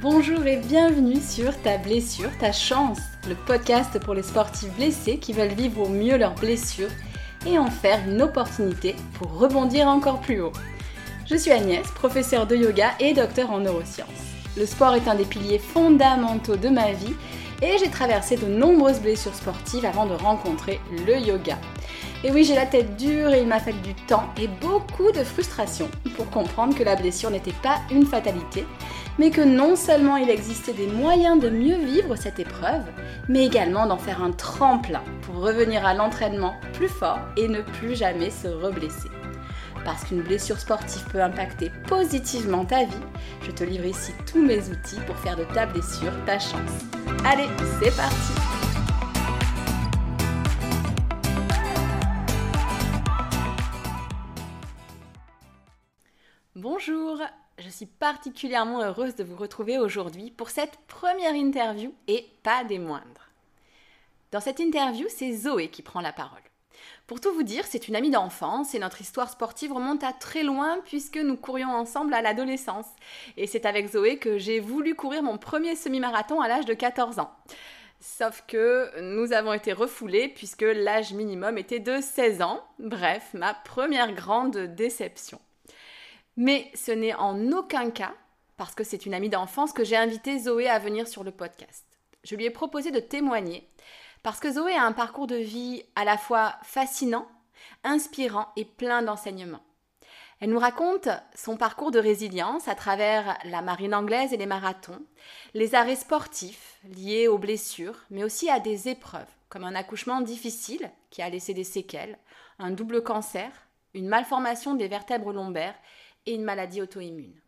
Bonjour et bienvenue sur Ta blessure, ta chance, le podcast pour les sportifs blessés qui veulent vivre au mieux leurs blessures et en faire une opportunité pour rebondir encore plus haut. Je suis Agnès, professeure de yoga et docteur en neurosciences. Le sport est un des piliers fondamentaux de ma vie et j'ai traversé de nombreuses blessures sportives avant de rencontrer le yoga. Et oui, j'ai la tête dure et il m'a fallu du temps et beaucoup de frustration pour comprendre que la blessure n'était pas une fatalité, mais que non seulement il existait des moyens de mieux vivre cette épreuve, mais également d'en faire un tremplin pour revenir à l'entraînement plus fort et ne plus jamais se reblesser. Parce qu'une blessure sportive peut impacter positivement ta vie, je te livre ici tous mes outils pour faire de ta blessure ta chance. Allez, c'est parti Bonjour, je suis particulièrement heureuse de vous retrouver aujourd'hui pour cette première interview et pas des moindres. Dans cette interview, c'est Zoé qui prend la parole. Pour tout vous dire, c'est une amie d'enfance et notre histoire sportive remonte à très loin puisque nous courions ensemble à l'adolescence. Et c'est avec Zoé que j'ai voulu courir mon premier semi-marathon à l'âge de 14 ans. Sauf que nous avons été refoulés puisque l'âge minimum était de 16 ans. Bref, ma première grande déception. Mais ce n'est en aucun cas, parce que c'est une amie d'enfance, que j'ai invité Zoé à venir sur le podcast. Je lui ai proposé de témoigner, parce que Zoé a un parcours de vie à la fois fascinant, inspirant et plein d'enseignements. Elle nous raconte son parcours de résilience à travers la marine anglaise et les marathons, les arrêts sportifs liés aux blessures, mais aussi à des épreuves, comme un accouchement difficile qui a laissé des séquelles, un double cancer, une malformation des vertèbres lombaires et une maladie auto-immune.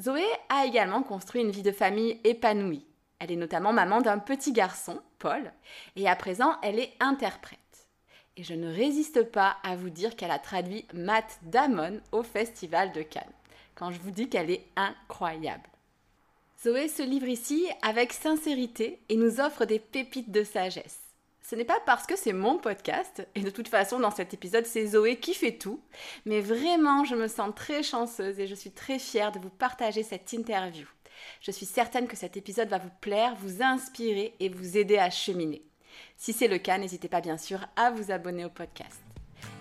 Zoé a également construit une vie de famille épanouie. Elle est notamment maman d'un petit garçon, Paul, et à présent elle est interprète. Et je ne résiste pas à vous dire qu'elle a traduit Matt Damon au Festival de Cannes, quand je vous dis qu'elle est incroyable. Zoé se livre ici avec sincérité et nous offre des pépites de sagesse. Ce n'est pas parce que c'est mon podcast, et de toute façon dans cet épisode c'est Zoé qui fait tout, mais vraiment je me sens très chanceuse et je suis très fière de vous partager cette interview. Je suis certaine que cet épisode va vous plaire, vous inspirer et vous aider à cheminer. Si c'est le cas, n'hésitez pas bien sûr à vous abonner au podcast.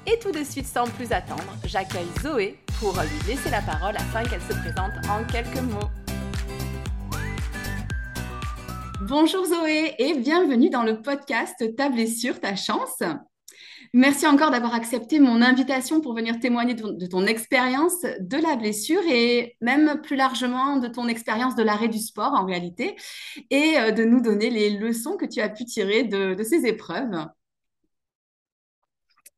Et tout de suite, sans plus attendre, j'accueille Zoé pour lui laisser la parole afin qu'elle se présente en quelques mots. Bonjour Zoé et bienvenue dans le podcast Ta blessure, ta chance. Merci encore d'avoir accepté mon invitation pour venir témoigner de ton, expérience de la blessure et même plus largement de ton expérience de l'arrêt du sport en réalité et euh, de nous donner les leçons que tu as pu tirer de, ces épreuves.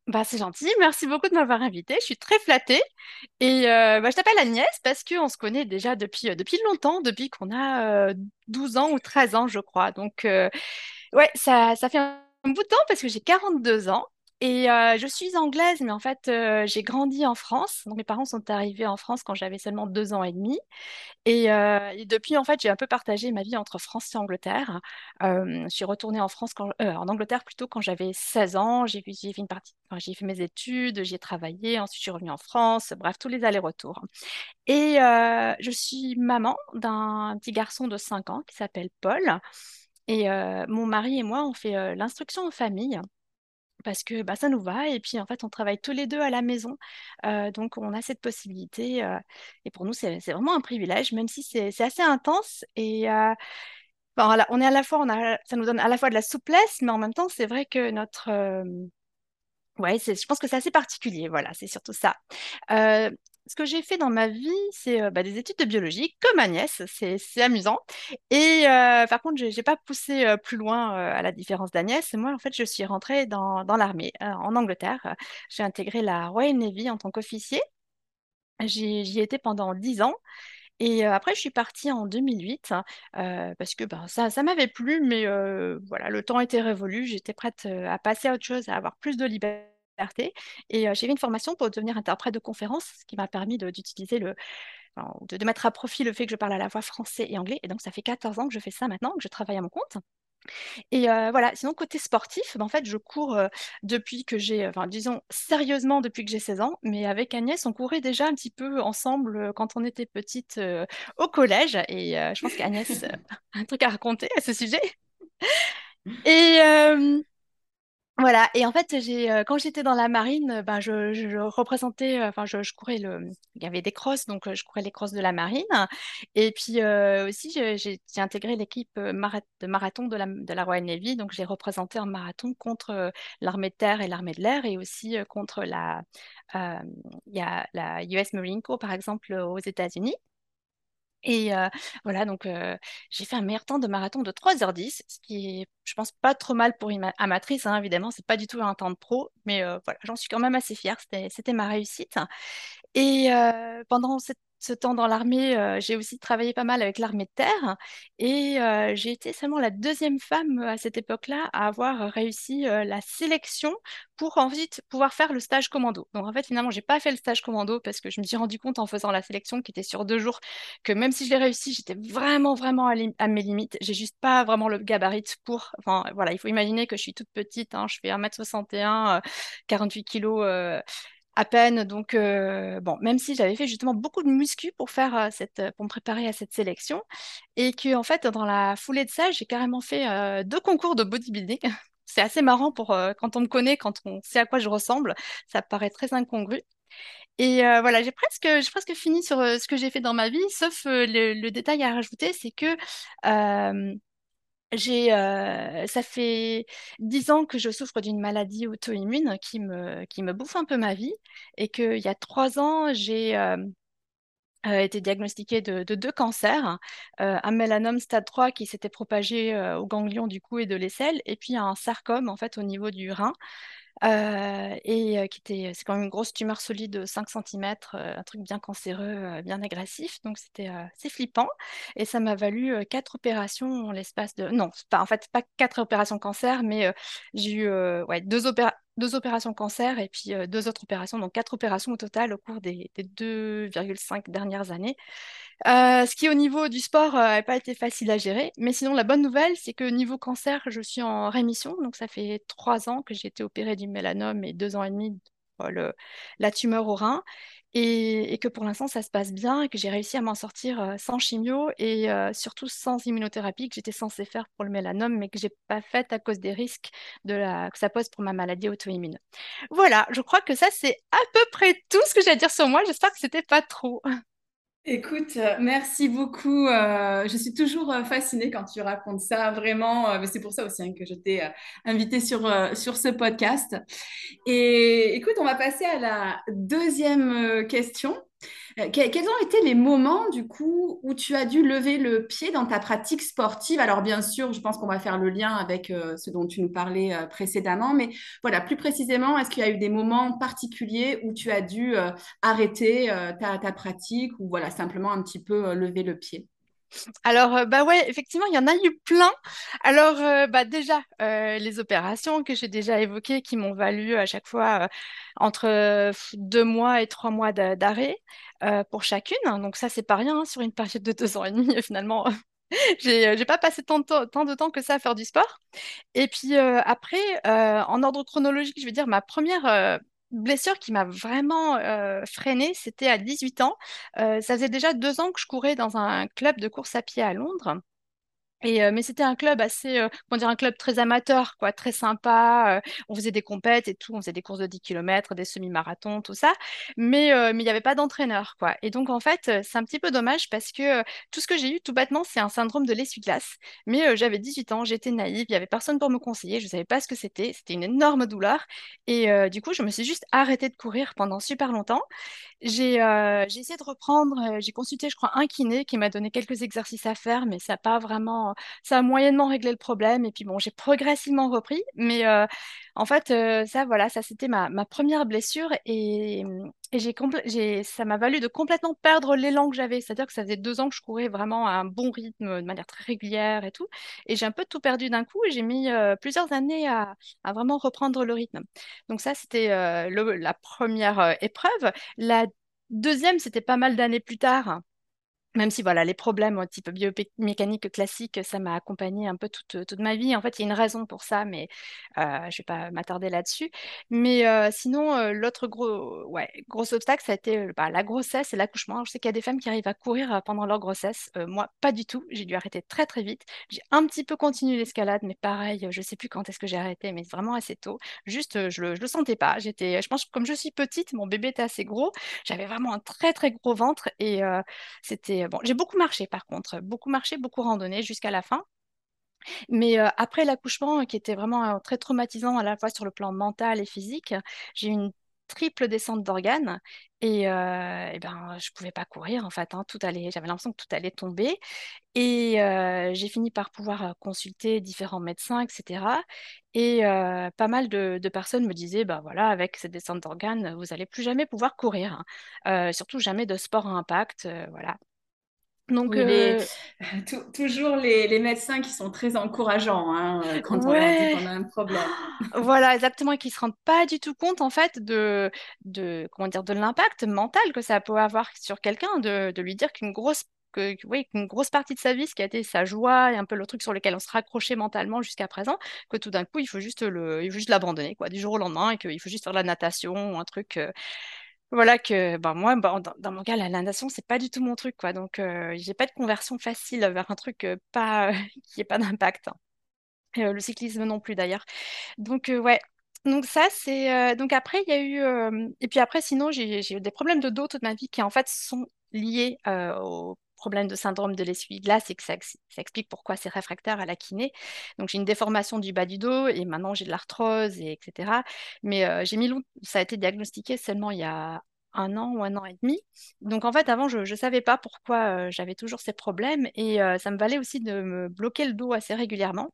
Bah, c'est gentil, merci beaucoup de m'avoir invitée. Je suis très flattée. Et euh, bah, je t'appelle Agnès parce qu'on se connaît déjà depuis, euh, depuis longtemps, depuis qu'on a 12 ans ou 13 ans, je crois. Donc, ouais, ça, ça fait un bout de temps parce que j'ai 42 ans. Et euh, je suis anglaise, mais en fait, euh, j'ai grandi en France. Donc, mes parents sont arrivés en France quand j'avais seulement deux ans et demi. Et, euh, depuis, en fait, j'ai un peu partagé ma vie entre France et Angleterre. je suis retournée en France, en Angleterre plutôt quand j'avais 16 ans. J'ai fait une partie, j'ai fait mes études, j'ai travaillé. Ensuite, je suis revenue en France. Bref, tous les allers-retours. Et je suis maman d'un petit garçon de 5 ans qui s'appelle Paul. Et mon mari et moi, on fait l'instruction en famille parce que bah, ça nous va. Et puis, en fait, on travaille tous les deux à la maison. Euh, donc, on a cette possibilité. Euh, et pour nous, c'est vraiment un privilège, même si c'est assez intense. Et euh, on est à la fois, on a, ça nous donne à la fois de la souplesse, mais en même temps, c'est vrai que notre. Ouais, je pense que c'est assez particulier. Voilà, c'est surtout ça ce que j'ai fait dans ma vie, c'est euh, bah, des études de biologie, comme Agnès, c'est amusant. Et euh, par contre, je n'ai pas poussé euh, plus loin à la différence d'Agnès. Moi, en fait, je suis rentrée dans, l'armée en Angleterre. J'ai intégré la Royal Navy en tant qu'officier. J'y étais pendant dix ans. Et après, je suis partie en 2008 parce que ben, ça, ça m'avait plu, mais voilà, le temps était révolu. J'étais prête à passer à autre chose, à avoir plus de liberté et j'ai fait une formation pour devenir interprète de conférence, ce qui m'a permis d'utiliser le, de, mettre à profit le fait que je parle à la fois français et anglais. Et donc, ça fait 14 ans que je fais ça maintenant, que je travaille à mon compte. Et voilà, sinon côté sportif, ben, en fait, je cours depuis que j'ai, enfin disons sérieusement depuis que j'ai 16 ans, mais avec Agnès, on courait déjà un petit peu ensemble quand on était petite au collège. Et je pense qu'Agnès a un truc à raconter à ce sujet. Et voilà, et en fait, j'ai, euh, quand j'étais dans la marine, euh, ben, je, je représentais, euh, enfin, je, je courais le. Il y avait des crosses, donc je courais les crosses de la marine. Et puis aussi, j'ai intégré l'équipe de marathon de la, de la Royal Navy, donc j'ai représenté en marathon contre l'armée de terre et l'armée de l'air, et aussi contre la, y a la US Marine Corps, par exemple, aux États-Unis. Et voilà, donc j'ai fait un meilleur temps de marathon de 3h10, ce qui est, je pense, pas trop mal pour une amatrice, hein, évidemment, c'est pas du tout un temps de pro, mais voilà, j'en suis quand même assez fière, c'était ma réussite. Et pendant cette ce temps dans l'armée, euh, j'ai aussi travaillé pas mal avec l'armée de terre et euh, j'ai été seulement la deuxième femme euh, à cette époque-là à avoir réussi la sélection pour ensuite pouvoir faire le stage commando. Donc en fait, finalement, j'ai pas fait le stage commando parce que je me suis rendu compte en faisant la sélection qui était sur deux jours que même si je l'ai réussi, j'étais vraiment, vraiment à, mes limites. J'ai juste pas vraiment le gabarit pour. Enfin voilà, il faut imaginer que je suis toute petite, hein, je fais 1m61, 48 kg à peine. Donc, euh, bon, même si j'avais fait justement beaucoup de muscu pour faire euh, cette, pour me préparer à cette sélection, et que en fait, dans la foulée de ça, j'ai carrément fait euh, deux concours de bodybuilding. C'est assez marrant pour quand on me connaît, quand on sait à quoi je ressemble, ça paraît très incongru. Et voilà, j'ai presque, j'ai presque fini sur ce que j'ai fait dans ma vie, sauf le, détail à rajouter, c'est que j'ai, euh, ça fait dix ans que je souffre d'une maladie auto-immune qui me, bouffe un peu ma vie et qu'il y a trois ans, j'ai euh, euh, été diagnostiquée de, deux cancers, un mélanome stade 3 qui s'était propagé au ganglion du cou et de l'aisselle et puis un sarcome en fait au niveau du rein. Euh, et euh, qui était, c'est quand même une grosse tumeur solide de 5 cm, euh, un truc bien cancéreux, bien agressif. Donc c'était assez flippant. Et ça m'a valu quatre opérations en l'espace de. Non, en fait, pas quatre opérations cancer, mais j'ai eu ouais, deux, deux opérations cancer et puis deux autres opérations, donc quatre opérations au total au cours des, des 2,5 dernières années. Euh, ce qui au niveau du sport n'a pas été facile à gérer. Mais sinon, la bonne nouvelle, c'est que niveau cancer, je suis en rémission. Donc ça fait trois ans que j'ai été opérée du mélanome et deux ans et demi le, la tumeur au rein. Et, que pour l'instant, ça se passe bien et que j'ai réussi à m'en sortir euh, sans chimio et euh, surtout sans immunothérapie que j'étais censée faire pour le mélanome, mais que j'ai pas faite à cause des risques de que ça pose pour ma maladie auto-immune. Voilà, je crois que ça, c'est à peu près tout ce que j'ai à dire sur moi. J'espère que c'était pas trop. Écoute, euh, merci beaucoup. Euh, je suis toujours euh, fascinée quand tu racontes ça, vraiment. c'est pour ça aussi hein, que je t'ai invité sur, sur ce podcast. Et écoute, on va passer à la deuxième question. Euh, quels ont été les moments, du coup, où tu as dû lever le pied dans ta pratique sportive? Alors, bien sûr, je pense qu'on va faire le lien avec euh, ce dont tu nous parlais euh, précédemment, mais voilà, plus précisément, est-ce qu'il y a eu des moments particuliers où tu as dû arrêter ta, ta, pratique ou voilà, simplement un petit peu lever le pied? Alors, bah ouais, effectivement, il y en a eu plein. Alors, bah déjà, les opérations que j'ai déjà évoquées qui m'ont valu à chaque fois entre deux mois et trois mois d'arrêt pour chacune. Donc ça, c'est pas rien hein, sur une période de deux ans et demi, finalement. J'ai pas passé tant de temps que ça à faire du sport. Et puis après, en ordre chronologique, je veux dire, ma première blessure qui m'a vraiment freinée, c'était à 18 ans. Ça faisait déjà deux ans que je courais dans un club de course à pied à Londres. Euh, mais c'était un club assez, euh, comment dire, un club très amateur, quoi, très sympa. Euh, on faisait des compètes et tout, on faisait des courses de 10 km, des semi-marathons, tout ça. Mais il n'y avait pas d'entraîneur, quoi. Et donc, en fait, c'est un petit peu dommage parce que tout ce que j'ai eu, tout bêtement, c'est un syndrome de l'essuie-glace. Mais j'avais 18 ans, j'étais naïve, il n'y avait personne pour me conseiller, je ne savais pas ce que c'était. C'était une énorme douleur. Et du coup, je me suis juste arrêtée de courir pendant super longtemps. J'ai j'ai essayé de reprendre, j'ai consulté, je crois, un kiné qui m'a donné quelques exercices à faire, mais ça n'a pas vraiment ça a moyennement réglé le problème. Et puis bon, j'ai progressivement repris. Mais euh, en fait, euh, ça, voilà, ça c'était ma, première blessure. Et, et j'ai ça m'a valu de complètement perdre l'élan que j'avais. C'est-à-dire que ça faisait deux ans que je courais vraiment à un bon rythme, de manière très régulière et tout. Et j'ai un peu tout perdu d'un coup. Et j'ai mis euh, plusieurs années à, vraiment reprendre le rythme. Donc ça, c'était la première épreuve. La deuxième, c'était pas mal d'années plus tard Même si voilà, les problèmes euh, type biomécanique classique, ça m'a accompagné un peu toute, toute ma vie. En fait, il y a une raison pour ça, mais euh, je ne vais pas m'attarder là-dessus. Mais euh, sinon, l'autre gros, ouais, gros obstacle, ça a été bah, la grossesse et l'accouchement. Je sais qu'il y a des femmes qui arrivent à courir pendant leur grossesse. Moi, pas du tout. J'ai dû arrêter très très vite. J'ai un petit peu continué l'escalade, mais pareil, je ne sais plus quand est-ce que j'ai arrêté, mais vraiment assez tôt. Juste, je ne le, le sentais pas. Je pense comme je suis petite, mon bébé était assez gros. J'avais vraiment un très très gros ventre et c'était bon. J'ai beaucoup marché par contre, beaucoup marché, beaucoup randonné jusqu'à la fin. Mais euh, après l'accouchement, euh, qui était vraiment euh, très traumatisant à la fois sur le plan mental et physique, j'ai eu une triple descente d'organes et, euh, eh ben je pouvais pas courir en fait. hein, tout allait, j'avais l'impression que tout allait tomber et euh, j'ai fini par pouvoir euh, consulter différents médecins, etc. Et euh, pas mal de, personnes me disaient, bah voilà, avec cette descente d'organes, vous allez plus jamais pouvoir courir, hein. Euh, surtout jamais de sport à impact, euh, voilà. Donc, Oui, les, euh, tou- toujours les, les médecins qui sont très encourageants hein, euh, quand on leur dit qu'on a un problème. voilà, exactement, et qui se rendent pas du tout compte, en fait, de, de, comment dire, de l'impact mental que ça peut avoir sur quelqu'un, de, de lui dire qu'une grosse, que- oui, qu'une grosse partie de sa vie, ce qui a été sa joie et un peu le truc sur lequel on se raccrochait mentalement jusqu'à présent, que tout d'un coup, il faut juste le, il faut juste l'abandonner, quoi, du jour au lendemain, et qu'il faut juste faire de la natation ou un truc, euh, voilà, que, ben, moi, ben, dans, mon cas, la, natation, c'est pas du tout mon truc, quoi, donc, euh, j'ai pas de conversion facile vers un truc pas, qui ait pas d'impact. hein. Le cyclisme non plus d'ailleurs. Donc, ouais. Donc, ça, c'est. donc, après, il y a eu. Et puis après, sinon, j'ai eu des problèmes de dos toute ma vie qui, en fait, sont liés au problème de syndrome de l'essuie-glace et que ça, ex- ça explique pourquoi c'est réfractaire à la kiné. Donc, j'ai une déformation du bas du dos et maintenant, j'ai de l'arthrose, et etc. Mais euh, j'ai mis long... ça a été diagnostiqué seulement il y a un an ou un an et demi. Donc, en fait, avant, je ne savais pas pourquoi euh, j'avais toujours ces problèmes et euh, ça me valait aussi de me bloquer le dos assez régulièrement.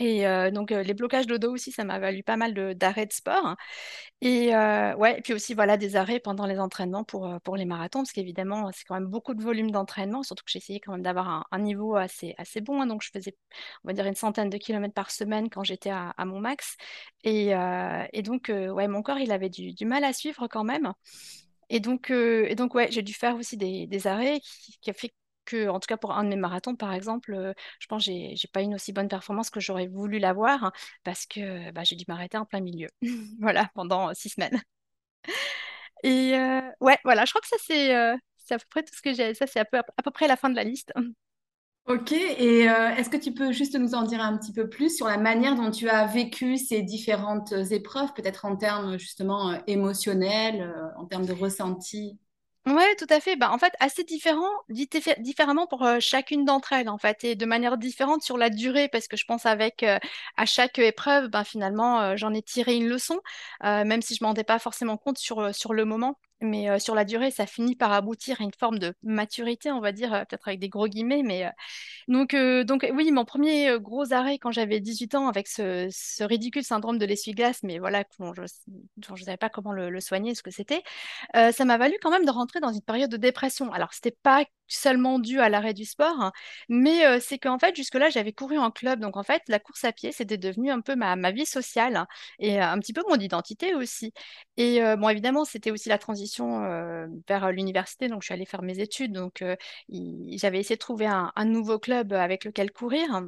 Et euh, donc, euh, les blocages de dos aussi, ça m'a valu pas mal d'arrêts de sport. Et euh, ouais, et puis aussi, voilà, des arrêts pendant les entraînements pour, pour les marathons, parce qu'évidemment, c'est quand même beaucoup de volume d'entraînement, surtout que j'essayais quand même d'avoir un, niveau assez, assez bon. hein. donc, je faisais, on va dire, une centaine de kilomètres par semaine quand j'étais à, mon max. Et, donc, ouais, mon corps, il avait du, mal à suivre quand même. Et donc, et donc ouais, j'ai dû faire aussi des, des arrêts qui, qui a fait que, en tout cas pour un de mes marathons, par exemple, euh, je pense que j'ai pas une aussi bonne performance que j'aurais voulu l'avoir parce que bah, j'ai dû m'arrêter en plein milieu. Voilà, pendant euh, six semaines. Et euh, ouais, voilà, je crois que ça, c'est à peu près tout ce que j'ai. Ça, c'est à peu, près la fin de la liste. Ok, et est-ce que tu peux juste nous en dire un petit peu plus sur la manière dont tu as vécu ces différentes épreuves, peut-être en termes justement émotionnels, en termes de ressenti? Ouais, tout à fait. Bah, en fait, assez différent, dit diffé- différemment pour chacune d'entre elles, en fait, et de manière différente sur la durée, parce que je pense avec à chaque épreuve, ben, finalement, j'en ai tiré une leçon, même si je m'en rendais pas forcément compte sur, sur le moment. Mais sur la durée, ça finit par aboutir à une forme de maturité, on va dire, peut-être avec des gros guillemets, mais donc, donc oui, mon premier gros arrêt quand j'avais 18 ans avec ce, ridicule syndrome de l'essuie-glace, mais voilà, je ne savais pas comment le, le soigner, ce que c'était, ça m'a valu quand même de rentrer dans une période de dépression. Alors, c'était pas seulement dû à l'arrêt du sport, hein, mais c'est qu'en fait, jusque-là, j'avais couru en club. Donc, en fait, la course à pied, c'était devenu un peu ma, ma vie sociale hein, et un petit peu mon identité aussi. Et euh, bon, évidemment, c'était aussi la transition vers l'université. Donc, je suis allée faire mes études. Donc, j'avais essayé de trouver un, un nouveau club avec lequel courir.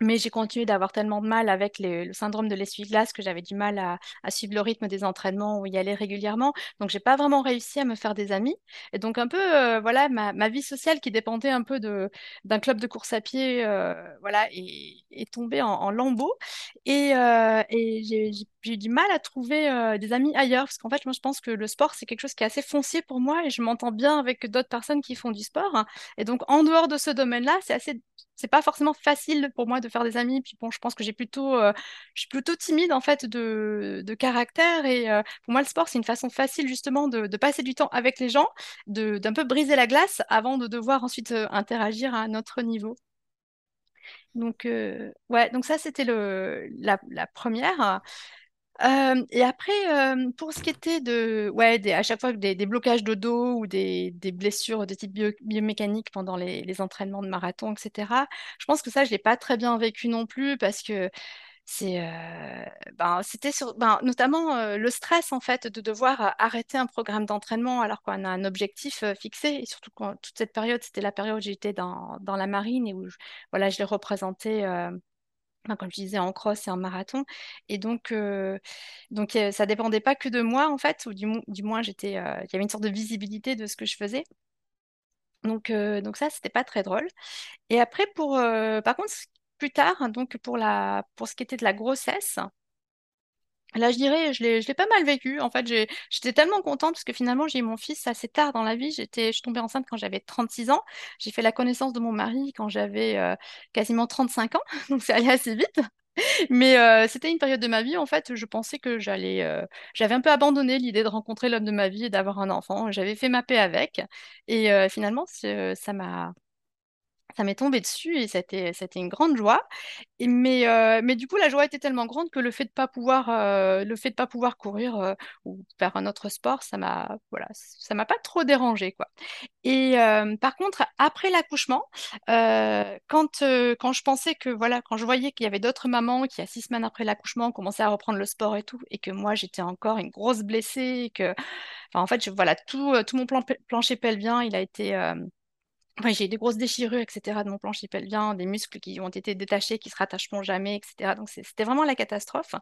Mais j'ai continué d'avoir tellement de mal avec le syndrome de l'essuie-glace que j'avais du mal à, suivre le rythme des entraînements ou y aller régulièrement. Donc, j'ai pas vraiment réussi à me faire des amis. Et donc, un peu, euh, voilà, ma, ma vie sociale qui dépendait un peu d'un club de course à pied, euh, voilà, est, est tombée en, en lambeaux. Et, euh, et j'ai eu du mal à trouver des amis ailleurs. Parce qu'en fait, moi, je pense que le sport, c'est quelque chose qui est assez foncier pour moi et je m'entends bien avec d'autres personnes qui font du sport. Et donc, en dehors de ce domaine-là, c'est assez c'est pas forcément facile pour moi de faire des amis. Puis bon, je pense que j'ai plutôt, euh, je suis plutôt timide en fait de, de caractère. Et euh, pour moi, le sport, c'est une façon facile justement de, passer du temps avec les gens, d'un peu briser la glace avant de devoir ensuite euh, interagir à un autre niveau. Donc, ouais, donc ça, c'était la, la première. Et après, pour ce qui était de, ouais, à chaque fois des, blocages de dos ou des, blessures de type bio- biomécanique pendant les, entraînements de marathon, etc., je pense que ça, je l'ai pas très bien vécu non plus parce que c'est, ben, c'était sur, ben, notamment le stress en fait de devoir arrêter un programme d'entraînement alors qu'on a un objectif fixé et surtout quand toute cette période, c'était la période où j'étais dans, dans la marine et où je, voilà, je l'ai représenté. Comme je disais, en cross et en marathon. Et donc, euh, donc ça dépendait pas que de moi, en fait, ou du, mo- du moins, euh, il y avait une sorte de visibilité de ce que je faisais. Donc, euh, donc ça, c'était pas très drôle. Et après, pour, euh, par contre, plus tard, donc pour la, pour ce qui était de la grossesse, là, je dirais, je l'ai, je l'ai pas mal vécu. En fait, j'étais tellement contente parce que finalement, j'ai eu mon fils assez tard dans la vie. J'étais, je suis tombée enceinte quand j'avais 36 ans. J'ai fait la connaissance de mon mari quand j'avais euh, quasiment 35 ans. Donc, c'est allé assez vite. Mais euh, c'était une période de ma vie, en fait, je pensais que j'allais... euh, j'avais un peu abandonné l'idée de rencontrer l'homme de ma vie et d'avoir un enfant. J'avais fait ma paix avec. Et finalement, ça m'a... Ça m'est tombé dessus et c'était, c'était une grande joie. Mais, euh, mais du coup, la joie était tellement grande que le fait de pas pouvoir, euh, le fait de pas pouvoir courir euh, ou faire un autre sport, ça m'a, voilà, ça m'a pas trop dérangé, quoi. Et par contre, après l'accouchement, quand, quand je pensais que, voilà, quand je voyais qu'il y avait d'autres mamans qui, à six semaines après l'accouchement, commençaient à reprendre le sport et tout, et que moi, j'étais encore une grosse blessée, que, enfin, en fait, voilà, tout, tout mon plan- plancher pelvien, il a été, Enfin, j'ai des grosses déchirures, etc., de mon plancher pelvien, des muscles qui ont été détachés, qui se rattacheront jamais, etc. Donc, c'était vraiment la catastrophe.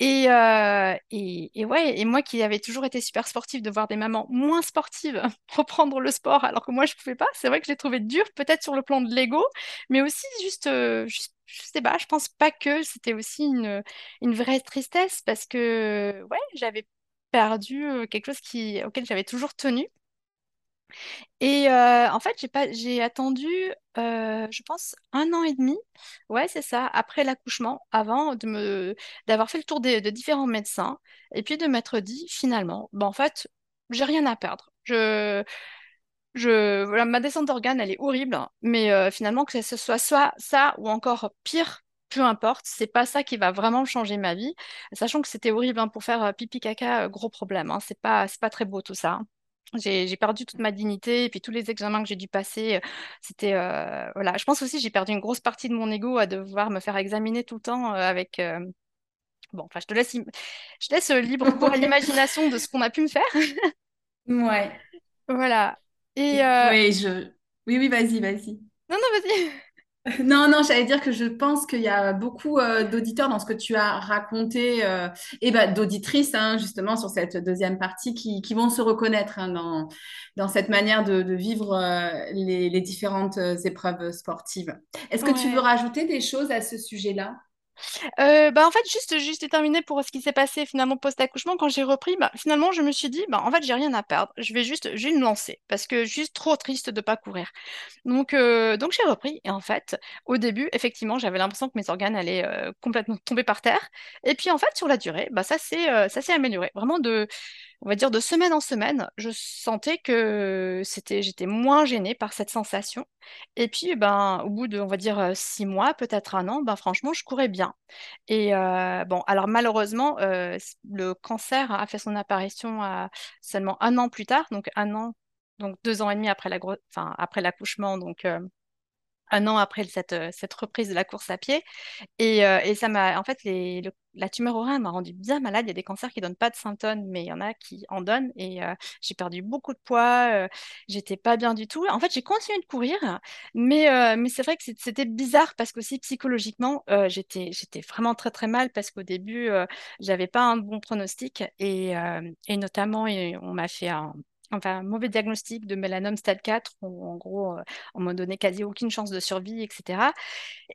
Et, euh, et, ouais, et moi qui avais toujours été super sportive, de voir des mamans moins sportives reprendre le sport alors que moi, je pouvais pas, c'est vrai que je l'ai trouvé dur, peut-être sur le plan de l'ego, mais aussi juste, euh, juste je sais pas, je pense pas que c'était aussi une, vraie tristesse parce que, ouais, j'avais perdu euh, quelque chose auquel j'avais toujours tenu. Et euh, en fait, j'ai pas, j'ai attendu, euh, je pense, un an et demi. Ouais, c'est ça, après l'accouchement, avant de me, d'avoir fait le tour des, de différents médecins, et puis de m'être dit, finalement, bah, en fait, j'ai rien à perdre. Je, je, ma descente d'organes, elle est horrible, hein, mais euh, finalement, que ce soit soit ça ou encore pire, peu importe, c'est pas ça qui va vraiment changer ma vie. Sachant que c'était horrible hein, pour faire pipi caca, gros problème. hein, c'est pas, c'est pas très beau tout ça. hein. J'ai, perdu toute ma dignité et puis tous les examens que j'ai dû passer, euh, c'était euh, voilà. Je pense aussi que j'ai perdu une grosse partie de mon ego à devoir me faire examiner tout le temps euh, avec. euh, Bon, enfin, je te laisse, je laisse euh, libre cours à l'imagination de ce qu'on a pu me faire. Ouais. Voilà. Et- euh, Oui, je... Oui, oui, vas-y, vas-y. non, non, vas-y. Non, non, j'allais dire que je pense qu'il y a beaucoup euh, d'auditeurs dans ce que tu as raconté euh, et bah, d'auditrices hein, justement sur cette deuxième partie qui, qui vont se reconnaître hein, dans, dans cette manière de, de vivre euh, les, les différentes épreuves sportives. Est-ce que tu veux rajouter des choses à ce sujet-là? Euh, bah en fait, juste, juste terminé pour ce qui s'est passé finalement post-accouchement, quand j'ai repris, bah, finalement, je me suis dit, bah, en fait, j'ai rien à perdre. Je vais juste, je me lancer parce que je suis trop triste de pas courir. Donc, euh, donc j'ai repris. Et en fait, au début, effectivement, j'avais l'impression que mes organes allaient euh, complètement tomber par terre. Et puis, en fait, sur la durée, bah, ça s'est amélioré. Vraiment de, on va dire de semaine en semaine, je sentais que c'était, j'étais moins gênée par cette sensation. Et puis, ben, au bout de, on va dire, euh, six mois, peut-être un an, ben, franchement, je courais bien. Et euh, bon, alors malheureusement, euh, le cancer a fait son apparition seulement un an plus tard, donc un an, donc deux ans et demi après l'accouchement, donc un an après cette, euh, cette reprise de la course à pied. Et, euh, et ça m'a, en fait, les, le- la tumeur au rein m'a rendu bien malade. Il y a des cancers qui donnent pas de symptômes, mais il y en a qui en donnent. Et euh, j'ai perdu beaucoup de poids. j'étais pas bien du tout. En fait, j'ai continué de courir, mais, mais c'est vrai que c'était bizarre parce qu'aussi psychologiquement, j'étais, j'étais vraiment très très mal parce qu'au début, j'avais pas un bon pronostic et, et notamment, on m'a fait un Enfin, mauvais diagnostic de mélanome stade 4, où en gros, euh, on m'a donné quasi aucune chance de survie, etc.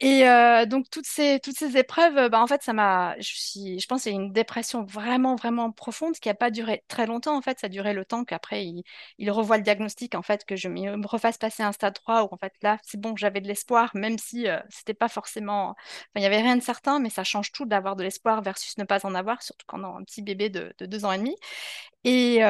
Et euh, donc toutes ces, toutes ces épreuves, euh, bah, en fait, ça m'a, je suis, je pense, qu'il y a une dépression vraiment, vraiment profonde qui n'a pas duré très longtemps. En fait, ça a duré le temps qu'après il, il revoit le diagnostic, en fait, que je me refasse passer un stade 3 où en fait là, c'est bon, j'avais de l'espoir, même si euh, c'était pas forcément, enfin, il n'y avait rien de certain, mais ça change tout d'avoir de l'espoir versus ne pas en avoir, surtout quand on a un petit bébé de, de deux ans et demi. Et,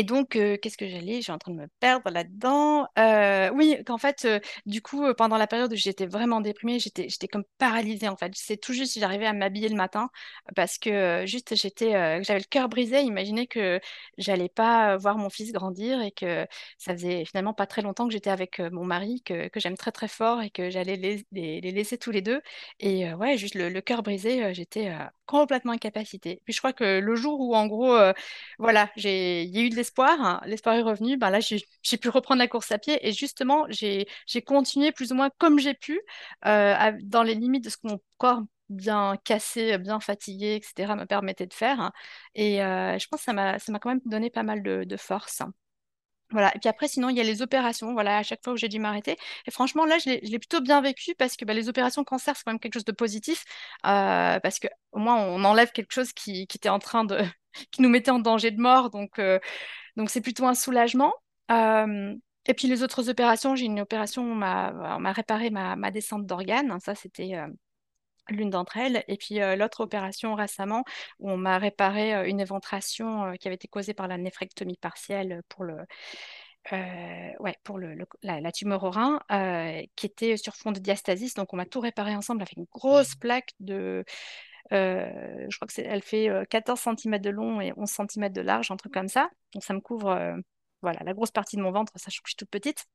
Et donc, euh, qu'est-ce que j'allais? J'ai en train de me perdre là-dedans. Euh, oui, qu'en fait, euh, du coup, pendant la période où j'étais vraiment déprimée, j'étais, j'étais comme paralysée en fait. C'est tout juste si j'arrivais à m'habiller le matin parce que juste j'étais, j'avais le cœur brisé. Imaginez que j'allais pas voir mon fils grandir et que ça faisait finalement pas très longtemps que j'étais avec mon mari que, que j'aime très très fort et que j'allais les, les- laisser tous les deux. Et ouais, juste le, cœur brisé, j'étais complètement incapacitée. Puis je crois que le jour où en gros voilà, il y a eu de l'espoir, hein, l'espoir est revenu. Ben là, j'ai pu reprendre la course à pied et justement, j'ai continué plus ou moins comme j'ai pu, euh, dans les limites de ce que mon corps bien cassé, bien fatigué, etc., me permettait de faire. hein. Et euh, je pense que ça m'a quand même donné pas mal de, de force. Voilà. Et puis après, sinon, il y a les opérations. Voilà, à chaque fois où j'ai dû m'arrêter. Et franchement, là, je l'ai plutôt bien vécu parce que bah, les opérations cancer, c'est quand même quelque chose de positif. euh, parce que au moins, on enlève quelque chose qui, qui était en train de, qui nous mettait en danger de mort. Donc, euh, donc c'est plutôt un soulagement. Et puis les autres opérations, j'ai une opération où on m'a réparé ma, ma descente d'organes. Ça, c'était euh, l'une d'entre elles. Et puis euh, l'autre opération récemment où on m'a réparé euh, une éventration euh, qui avait été causée par la néphrectomie partielle pour le, ouais, pour le, le- la, la tumeur au rein, qui était sur fond de diastasis. Donc on m'a tout réparé ensemble avec une grosse plaque de... je crois que c'est, elle fait euh, 14 cm de long et 11 cm de large, un truc comme ça. Donc ça me couvre voilà, la grosse partie de mon ventre, sachant que je suis toute petite.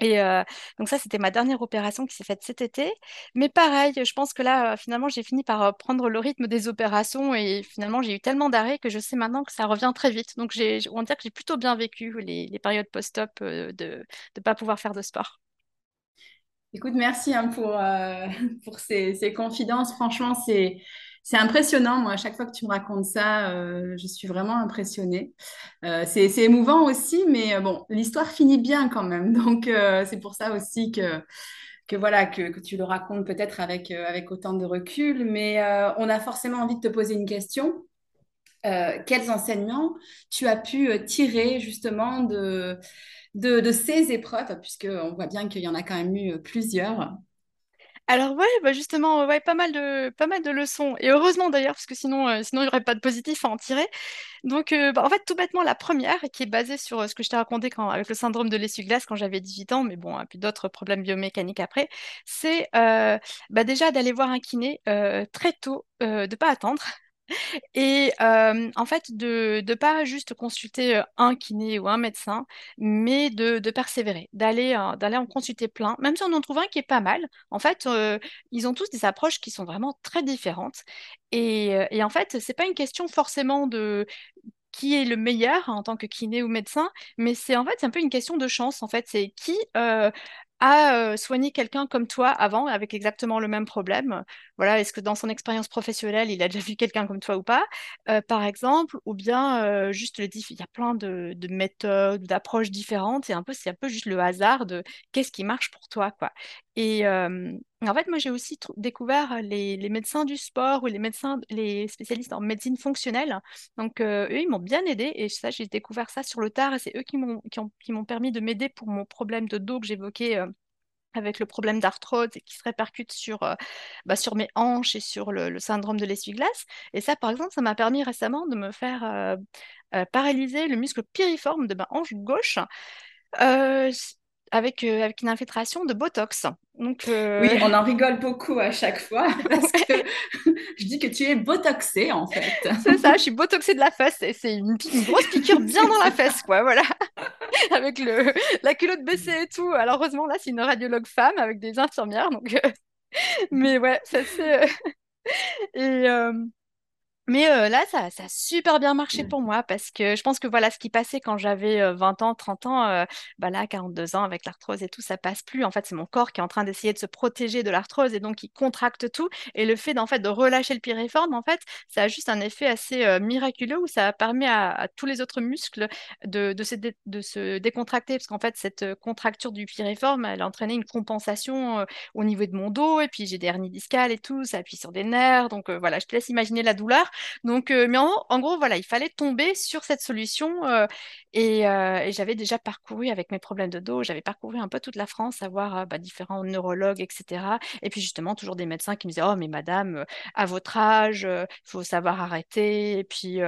Et euh, donc ça, c'était ma dernière opération qui s'est faite cet été. Mais pareil, je pense que là, euh, finalement, j'ai fini par euh, prendre le rythme des opérations et finalement, j'ai eu tellement d'arrêts que je sais maintenant que ça revient très vite. Donc, on va dire que j'ai plutôt bien vécu les, périodes post-op de ne pas pouvoir faire de sport. Écoute, merci hein, pour, ces confidences. Franchement, c'est, c'est impressionnant. Moi, à chaque fois que tu me racontes ça, euh, je suis vraiment impressionnée. Euh, c'est, émouvant aussi, mais euh, bon, l'histoire finit bien quand même. Donc, c'est pour ça aussi que, voilà, que, tu le racontes peut-être avec, autant de recul. Mais on a forcément envie de te poser une question. Quels enseignements tu as pu tirer justement de, de, ces épreuves, puisqu'on voit bien qu'il y en a quand même eu plusieurs. Alors ouais, bah justement, ouais, pas mal de, pas mal de leçons. Et heureusement d'ailleurs, parce que sinon, euh, sinon il n'y aurait pas de positif à en tirer. Donc, euh, bah, en fait, tout bêtement, la première, qui est basée sur euh, ce que je t'ai raconté avec le syndrome de l'essuie-glace quand j'avais 18 ans, mais bon, et puis d'autres problèmes biomécaniques après, c'est bah, déjà d'aller voir un kiné très tôt, de pas attendre. Et en fait, de ne pas juste consulter un kiné ou un médecin, mais de, persévérer, d'aller d'aller en consulter plein, même si on en trouve un qui est pas mal. En fait, ils ont tous des approches qui sont vraiment très différentes. Et, et en fait, c'est pas une question forcément de qui est le meilleur en tant que kiné ou médecin, mais c'est en fait c'est un peu une question de chance. En fait, c'est qui euh, a euh, soigné quelqu'un comme toi avant avec exactement le même problème? Voilà, est-ce que dans son expérience professionnelle, il a déjà vu quelqu'un comme toi ou pas, euh, par exemple, ou bien juste le diff- il y a plein de, de méthodes, d'approches différentes, et un peu c'est un peu juste le hasard de qu'est-ce qui marche pour toi, quoi. Et en fait, moi, j'ai aussi découvert les, médecins du sport ou les médecins, les spécialistes en médecine fonctionnelle donc, eux, ils m'ont bien aidé et ça, j'ai découvert ça sur le tard et c'est eux qui m'ont qui qui permis de m'aider pour mon problème de dos que j'évoquais avec le problème d'arthrose qui se répercute sur, bah, sur mes hanches et sur le, syndrome de l'essuie-glace. Et ça, par exemple, ça m'a permis récemment de me faire paralyser le muscle piriforme de ma hanche gauche avec, euh, avec une infiltration de Botox. Donc, Oui, euh, on en rigole beaucoup à chaque fois parce que je dis que tu es botoxée en fait. c'est ça, je suis botoxée de la fesse et c'est une, une grosse piqûre bien dans la fesse, quoi, voilà. avec le, la culotte baissée et tout. Alors, heureusement, là, c'est une radiologue femme avec des infirmières. Donc, euh, mais ouais, ça c'est. et, mais euh, là, ça, ça a super bien marché pour moi parce que je pense que voilà, ce qui passait quand j'avais euh, 20 ans, 30 ans, euh, bah là, 42 ans avec l'arthrose et tout, ça passe plus. En fait, c'est mon corps qui est en train d'essayer de se protéger de l'arthrose et donc il contracte tout. Et le fait d'en fait de relâcher le piriforme, en fait, ça a juste un effet assez euh, miraculeux où ça permet à, à tous les autres muscles de, de se, dé- de se décontracter parce qu'en fait, cette euh, contracture du piriforme, elle a entraîné une compensation euh, au niveau de mon dos et puis j'ai des hernies discales et tout, ça appuie sur des nerfs. Donc euh, voilà, je te laisse imaginer la douleur. Donc, euh, mais en, gros, voilà, il fallait tomber sur cette solution. euh, et, euh, et j'avais déjà parcouru avec mes problèmes de dos, j'avais parcouru un peu toute la France, à voir bah, différents neurologues, etc. Et puis justement, toujours des médecins qui me disaient, Oh, mais madame, à votre âge, il faut savoir arrêter. Et puis,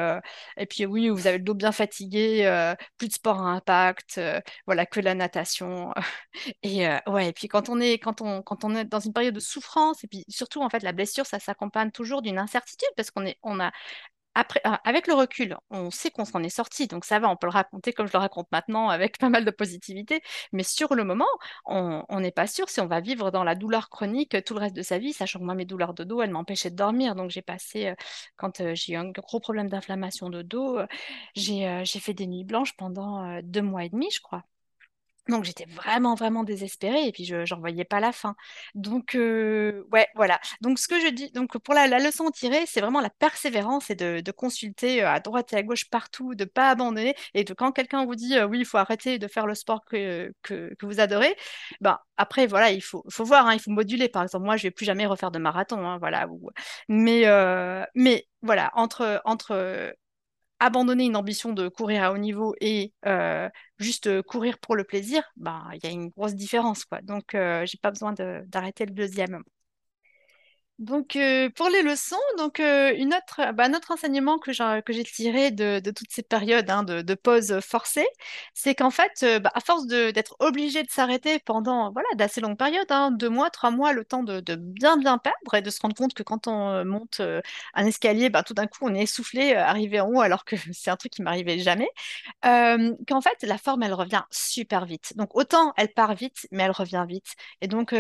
et puis oui, vous avez le dos bien fatigué, plus de sport à impact, voilà, que la natation. Et ouais, et puis quand on est, quand on, quand on est dans une période de souffrance, et puis surtout, en fait, la blessure, ça s'accompagne toujours d'une incertitude parce qu'on est, euh, avec le recul, on sait qu'on s'en est sorti, donc ça va, on peut le raconter comme je le raconte maintenant avec pas mal de positivité, mais sur le moment, on n'est pas sûr si on va vivre dans la douleur chronique tout le reste de sa vie, sachant que moi, mes douleurs de dos, elles m'empêchaient de dormir, donc j'ai passé, euh, quand euh, j'ai eu un gros problème d'inflammation de dos, j'ai fait des nuits blanches pendant deux mois et demi, je crois. Donc j'étais vraiment, vraiment désespérée et puis je n'en voyais pas la fin. Donc, euh, ouais, voilà. Donc ce que je dis, donc pour la, leçon à tirer, c'est vraiment la persévérance et de, consulter euh, à droite et à gauche partout, de ne pas abandonner et de quand quelqu'un vous dit euh, oui, il faut arrêter de faire le sport que, que, vous adorez, ben, après, voilà, il faut, faut voir, hein, il faut moduler. Par exemple, moi, je vais plus jamais refaire de marathon, hein, voilà. Mais, mais voilà, entre, entre abandonner une ambition de courir à haut niveau et euh, juste euh, courir pour le plaisir, ben, il y a une grosse différence, quoi. Donc, euh, j'ai pas besoin d'arrêter le deuxième. Donc, euh, pour les leçons, donc, euh, une autre, bah, un autre enseignement que j'ai, tiré de, toutes ces périodes hein, de, pause forcée, c'est qu'en fait, euh, bah, à force d'être obligé de s'arrêter pendant voilà, d'assez longues périodes, hein, deux mois, trois mois, le temps de, bien bien perdre et de se rendre compte que quand on monte un escalier, bah, tout d'un coup, on est essoufflé, arrivé en haut, alors que c'est un truc qui m'arrivait jamais, qu'en fait, la forme, elle revient super vite. Donc, autant elle part vite, mais elle revient vite. Et donc,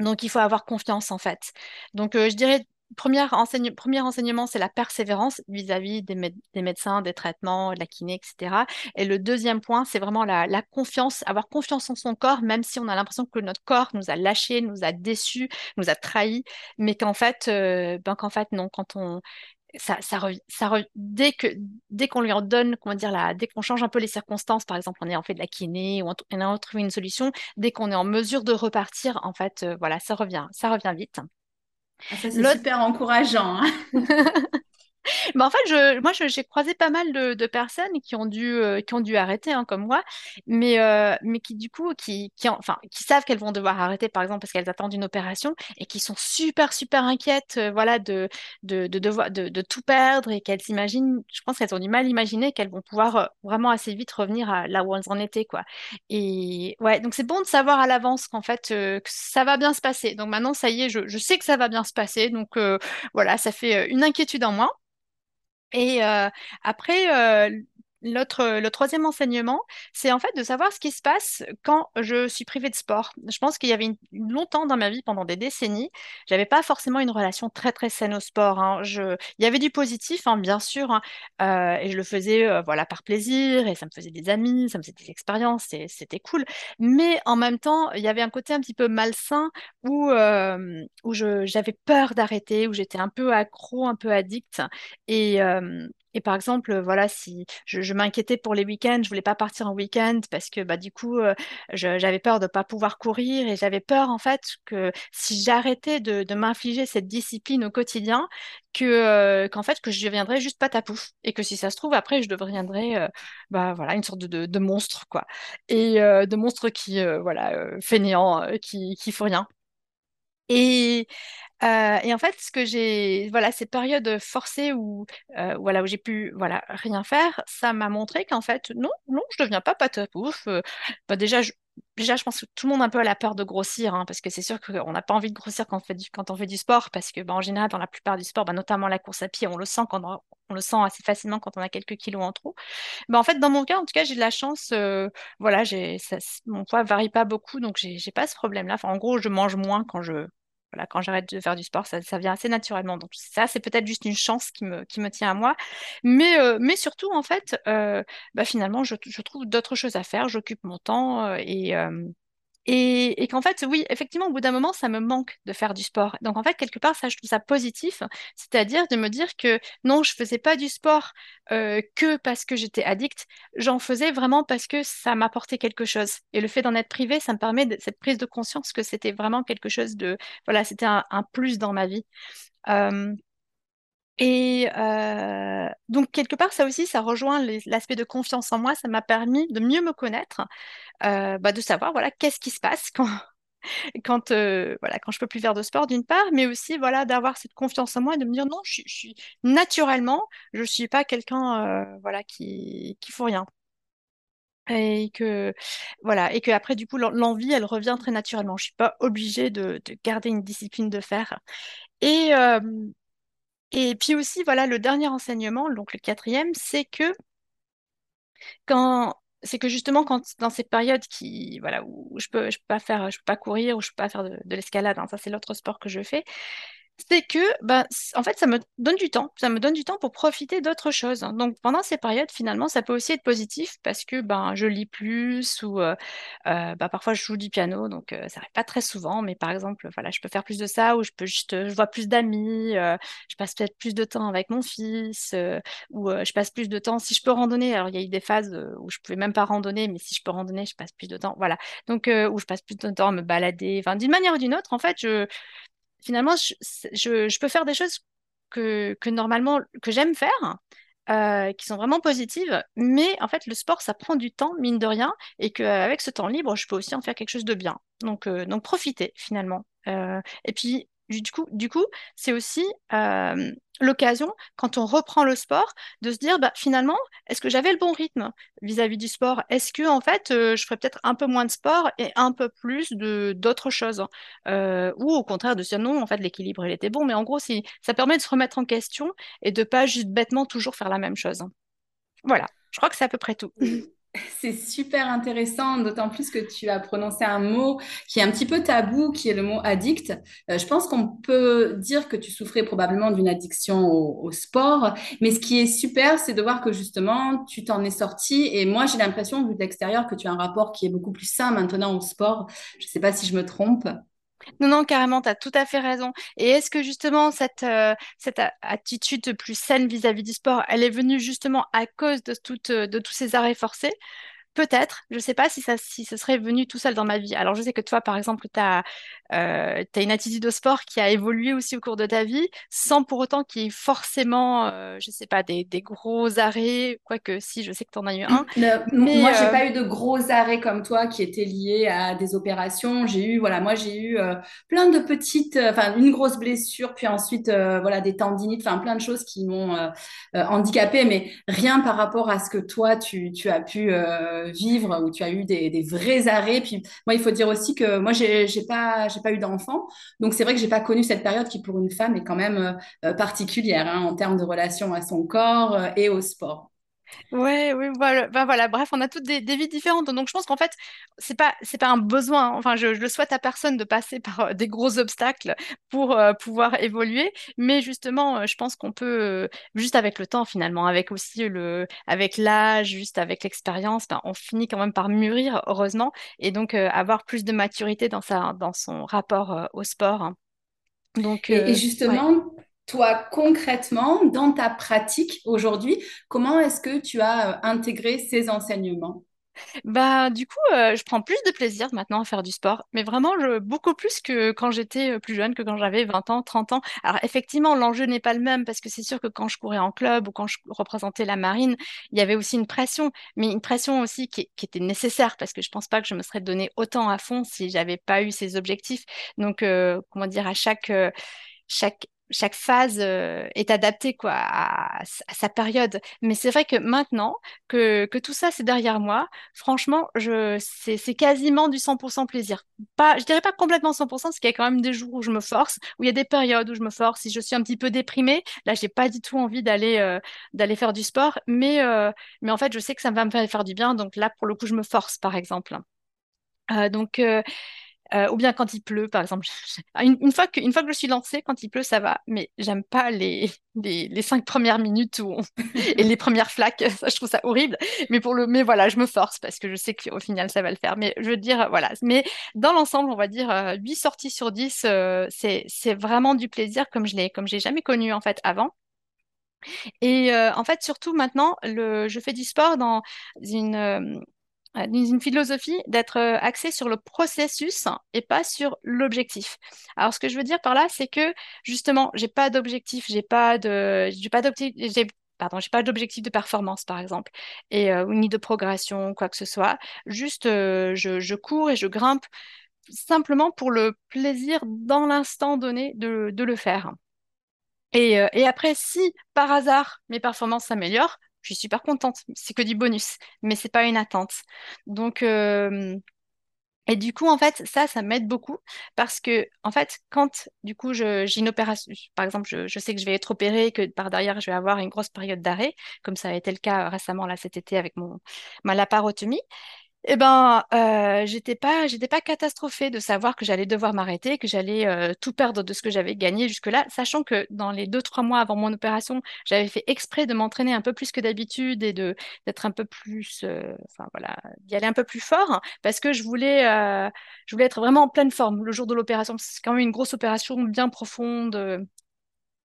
donc, il faut avoir confiance en fait. Donc, euh, je dirais, premier, enseigne- premier enseignement, c'est la persévérance vis-à-vis des, mé- des médecins, des traitements, de la kiné, etc. Et le deuxième point, c'est vraiment la, la confiance, avoir confiance en son corps, même si on a l'impression que notre corps nous a lâchés, nous a déçus, nous a trahis, mais qu'en fait, euh, ben, qu'en fait, non, quand on, ça, ça, rev- ça dès que dès qu'on lui en donne, comment dire là, dès qu'on change un peu les circonstances, par exemple, on est en fait de la kiné ou on, on a trouvé une solution, dès qu'on est en mesure de repartir, en fait, euh, voilà, ça revient, ça revient vite. Ah, ça, c'est super encourageant. hein. Bah, en fait, je, moi, j'ai croisé pas mal de, personnes qui ont dû, euh, qui ont dû arrêter, hein, comme moi, mais, euh, mais qui, du coup, qui, qui, en- enfin, qui savent qu'elles vont devoir arrêter, par exemple, parce qu'elles attendent une opération et qui sont super, super inquiètes, euh, voilà, de, de, de, de, tout perdre et qu'elles imaginent, je pense qu'elles ont du mal à imaginer qu'elles vont pouvoir vraiment assez vite revenir là où elles en étaient, quoi. Et ouais, donc c'est bon de savoir à l'avance qu'en fait, que ça va bien se passer. Donc maintenant, ça y est, je, je sais que ça va bien se passer. Donc voilà, ça fait une inquiétude en moins. Et euh, après, euh, le troisième enseignement, c'est en fait de savoir ce qui se passe quand je suis privée de sport. Je pense qu'il y avait longtemps dans ma vie, pendant des décennies, j'avais pas forcément une relation très très saine au sport. hein. Je, il y avait du positif, hein, bien sûr, hein, euh, et je le faisais euh, voilà par plaisir, et ça me faisait des amis, ça me faisait des expériences, c'était cool. Mais en même temps, il y avait un côté un petit peu malsain où euh, où j'avais peur d'arrêter, où j'étais un peu accro, un peu addict. Et, et par exemple, voilà, si je, m'inquiétais pour les week-ends, je voulais pas partir en week-end parce que bah, du coup, euh, j'avais peur de pas pouvoir courir et j'avais peur en fait que si j'arrêtais de, m'infliger cette discipline au quotidien, que, euh, qu'en fait, que je deviendrais juste patapouf et que si ça se trouve, après, je deviendrais euh, bah, voilà, une sorte de, monstre, quoi. Et euh, de monstre qui, euh, voilà, euh, fainéant, euh, qui, qui faut rien. Et, euh, et en fait, ce que j'ai, voilà, ces périodes forcées où, euh, voilà, où j'ai pu, voilà, rien faire, ça m'a montré qu'en fait, non, non, je deviens pas patapouf. Euh, bah déjà, je, déjà, je pense que tout le monde un peu a la peur de grossir, hein, parce que c'est sûr qu'on n'a pas envie de grossir quand on fait du, quand on fait du sport, parce que, bah, en général, dans la plupart du sport, bah, notamment la course à pied, on le sent quand on, le sent assez facilement quand on a quelques kilos en trop. En fait, dans mon cas, en tout cas, j'ai de la chance. euh, voilà, mon poids varie pas beaucoup, donc j'ai j'ai pas ce problème-là. En gros, je mange moins quand je voilà, quand j'arrête de faire du sport, ça, ça vient assez naturellement. Donc ça, c'est peut-être juste une chance qui me, qui me tient à moi. Mais, euh, mais surtout, en fait, euh, bah, finalement, je, je trouve d'autres choses à faire. J'occupe mon temps euh, et, et, qu'en fait, oui, effectivement, au bout d'un moment, ça me manque de faire du sport. Donc, en fait, quelque part, ça, je trouve ça positif, c'est-à-dire de me dire que non, je faisais pas du sport euh, que parce que j'étais addict, j'en faisais vraiment parce que ça m'apportait quelque chose. Et le fait d'en être privé, ça me permet de, cette prise de conscience que c'était vraiment quelque chose de, voilà, c'était un, plus dans ma vie. Et donc, quelque part, ça aussi, ça rejoint l'aspect de confiance en moi. Ça m'a permis de mieux me connaître, bah, de savoir voilà, qu'est-ce qui se passe quand, quand, euh, voilà, quand je peux plus faire de sport d'une part, mais aussi voilà, d'avoir cette confiance en moi et de me dire non, je, suis naturellement, je suis pas quelqu'un euh, voilà, qui, qui faut rien. Et que voilà, et que après du coup l'envie elle revient très naturellement. Je suis pas obligée de, de garder une discipline de faire. Et euh, et puis aussi voilà le dernier enseignement, donc le quatrième, c'est que quand c'est que justement quand dans ces périodes qui voilà où je peux je peux pas faire je peux pas courir ou je peux pas faire de, de l'escalade hein, ça c'est l'autre sport que je fais c'est que, ben, en fait, ça me donne du temps. Ça me donne du temps pour profiter d'autres choses. Donc, pendant ces périodes, finalement, ça peut aussi être positif parce que ben, je lis plus ou euh, euh, ben, parfois je joue du piano. Donc, euh, ça n'arrive pas très souvent. Mais par exemple, voilà, je peux faire plus de ça ou je peux juste, je vois plus d'amis. je passe peut-être plus de temps avec mon fils ou je passe plus de temps. Si je peux randonner, alors il y a eu des phases où je pouvais même pas randonner, mais si je peux randonner, je passe plus de temps. Voilà. Donc, où je passe plus de temps à me balader. Enfin, d'une manière ou d'une autre, en fait, je, finalement, je, peux faire des choses que, normalement, que j'aime faire, euh, qui sont vraiment positives, mais en fait, le sport, ça prend du temps, mine de rien, et qu'avec ce temps libre, je peux aussi en faire quelque chose de bien. Donc, euh, donc profiter, finalement. Euh, et puis, du coup, c'est aussi l'occasion, quand on reprend le sport, de se dire, bah, finalement, est-ce que j'avais le bon rythme vis-à-vis du sport? Est-ce que, en fait, je ferais peut-être un peu moins de sport et un peu plus d'autres choses? Ou au contraire, de se dire, non, en fait, l'équilibre, il était bon. Mais en gros, ça permet de se remettre en question et de pas juste bêtement toujours faire la même chose. Voilà, je crois que c'est à peu près tout. C'est super intéressant, d'autant plus que tu as prononcé un mot qui est un petit peu tabou, qui est le mot addict. Euh, je pense qu'on peut dire que tu souffrais probablement d'une addiction au, sport, mais ce qui est super, c'est de voir que justement, tu t'en es sorti. Et moi, j'ai l'impression, vu de l'extérieur, que tu as un rapport qui est beaucoup plus sain maintenant au sport. Je ne sais pas si je me trompe. Non, non, carrément, tu as tout à fait raison. Et est-ce que justement cette, euh, cette attitude plus saine vis-à-vis du sport, elle est venue justement à cause de, de tous ces arrêts forcés? Peut-être, je ne sais pas si ça si ce serait venu tout seul dans ma vie. Alors je sais que toi, par exemple, tu as, euh, une attitude au sport qui a évolué aussi au cours de ta vie, sans pour autant qu'il y ait forcément, euh, je ne sais pas, des, des, gros arrêts, quoique si, je sais que tu en as eu un. mais, moi, je n'ai euh, pas eu de gros arrêts comme toi qui étaient liés à des opérations. J'ai eu, voilà, moi j'ai eu plein de petites, enfin une grosse blessure, puis ensuite, voilà, des tendinites, enfin plein de choses qui m'ont handicapée, mais rien par rapport à ce que toi, tu, tu as pu vivre, où tu as eu des, vrais arrêts. Puis moi, il faut dire aussi que moi, j'ai pas, j'ai pas eu d'enfant, donc c'est vrai que j'ai pas connu cette période qui, pour une femme, est quand même euh, particulière hein, en termes de relation à son corps euh, et au sport. Ouais, oui, voilà. Ben voilà. Bref, on a toutes des, vies différentes. Donc, je pense qu'en fait, c'est pas, c'est pas un besoin. Enfin, je, je, le souhaite à personne de passer par euh, des gros obstacles pour euh, pouvoir évoluer. Mais justement, euh, je pense qu'on peut, juste avec le temps, finalement, avec aussi le, avec l'âge, juste avec l'expérience, ben, on finit quand même par mûrir, heureusement, et donc avoir plus de maturité dans sa, dans son rapport au sport. Hein. Donc, et, justement, toi, concrètement, dans ta pratique aujourd'hui, comment est-ce que tu as euh, intégré ces enseignements? Bah, du coup, euh, je prends plus de plaisir maintenant à faire du sport, mais vraiment beaucoup plus que quand j'étais euh, plus jeune, que quand j'avais 20 ans, 30 ans. Alors effectivement, l'enjeu n'est pas le même parce que c'est sûr que quand je courais en club ou quand je représentais la marine, il y avait aussi une pression, mais une pression aussi qui, était nécessaire parce que je pense pas que je me serais donné autant à fond si j'avais pas eu ces objectifs. Donc, comment dire, à chaque chaque chaque phase euh, est adaptée quoi à, sa période. Mais c'est vrai que maintenant que, que tout ça c'est derrière moi, franchement, je c'est quasiment du 100% plaisir. Pas, je dirais pas complètement 100% parce qu'il y a quand même des jours où je me force, où il y a des périodes où je me force. Si je suis un petit peu déprimée, là j'ai pas du tout envie d'aller euh, d'aller faire du sport, mais euh, mais en fait je sais que ça va me faire du bien. Donc là pour le coup je me force par exemple. donc euh, ou bien quand il pleut, par exemple. Une, fois que, je suis lancée, quand il pleut, ça va. Mais j'aime pas les, cinq premières minutes et les premières flaques. Je trouve ça horrible. Mais, pour le... mais voilà, je me force parce que je sais qu'au final, ça va le faire. Mais je veux dire, voilà. Mais dans l'ensemble, on va dire 8 euh, sorties sur 10, euh, c'est, vraiment du plaisir comme je l'ai, comme j'ai jamais connu en fait avant. Et en fait, surtout maintenant, je fais du sport dans une, euh, une philosophie d'être euh, axée sur le processus et pas sur l'objectif. Alors, ce que je veux dire par là, c'est que justement, j'ai pas d'objectif, j'ai pas de, j'ai pas pardon, j'ai pas d'objectif de performance, par exemple, et euh, ni de progression, quoi que ce soit. Juste, je, je cours et je grimpe simplement pour le plaisir dans l'instant donné de, le faire. Et après, si par hasard mes performances s'améliorent, je suis super contente. C'est que du bonus, mais c'est pas une attente. Donc, euh, et du coup, en fait, ça, ça m'aide beaucoup parce que, en fait, quand du coup, j'ai une opération, par exemple, je, sais que je vais être opérée, que par derrière, je vais avoir une grosse période d'arrêt, comme ça a été le cas récemment là cet été avec mon ma laparotomie. Eh ben, euh, j'étais pas, j'étais pas catastrophée de savoir que j'allais devoir m'arrêter, que j'allais euh, tout perdre de ce que j'avais gagné jusque-là, sachant que dans les deux, trois mois avant mon opération, j'avais fait exprès de m'entraîner un peu plus que d'habitude et de d'être un peu plus, euh, enfin voilà, d'y aller un peu plus fort, parce que je voulais, je voulais être vraiment en pleine forme le jour de l'opération. C'est quand même une grosse opération bien profonde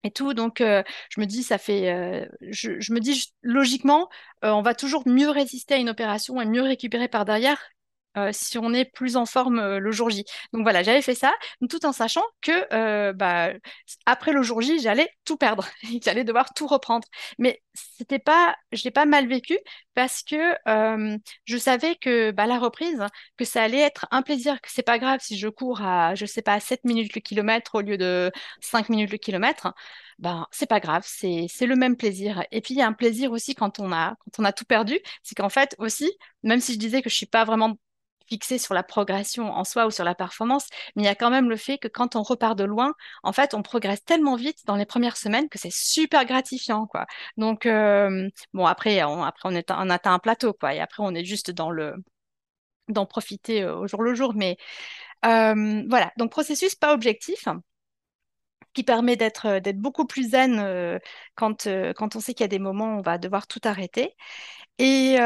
et tout. Donc, euh, je me dis, ça fait, euh, je, me dis logiquement, euh, on va toujours mieux résister à une opération et mieux récupérer par derrière euh, si on est plus en forme euh, le jour J. Donc voilà, j'avais fait ça, tout en sachant que euh, bah, après le jour J, j'allais tout perdre, j'allais devoir tout reprendre. Mais c'était pas, je l'ai pas mal vécu parce que je savais que bah, la reprise, que ça allait être un plaisir, que c'est pas grave si je cours à, je sais pas, 7 minutes le kilomètre au lieu de 5 minutes le kilomètre ben c'est pas grave, c'est le même plaisir. Et puis il y a un plaisir aussi quand on a quand on a tout perdu, c'est qu'en fait aussi, même si je disais que je suis pas vraiment fixé sur la progression en soi ou sur la performance, mais il y a quand même le fait que quand on repart de loin, en fait, on progresse tellement vite dans les premières semaines que c'est super gratifiant, quoi. Donc, euh, bon, après, on, après on, est, on atteint un plateau, quoi, et après, on est juste dans le d'en profiter euh, au jour le jour, mais euh, voilà. Donc, processus pas objectif qui permet d'être d'être beaucoup plus zen quand, quand on sait qu'il y a des moments où on va devoir tout arrêter. Et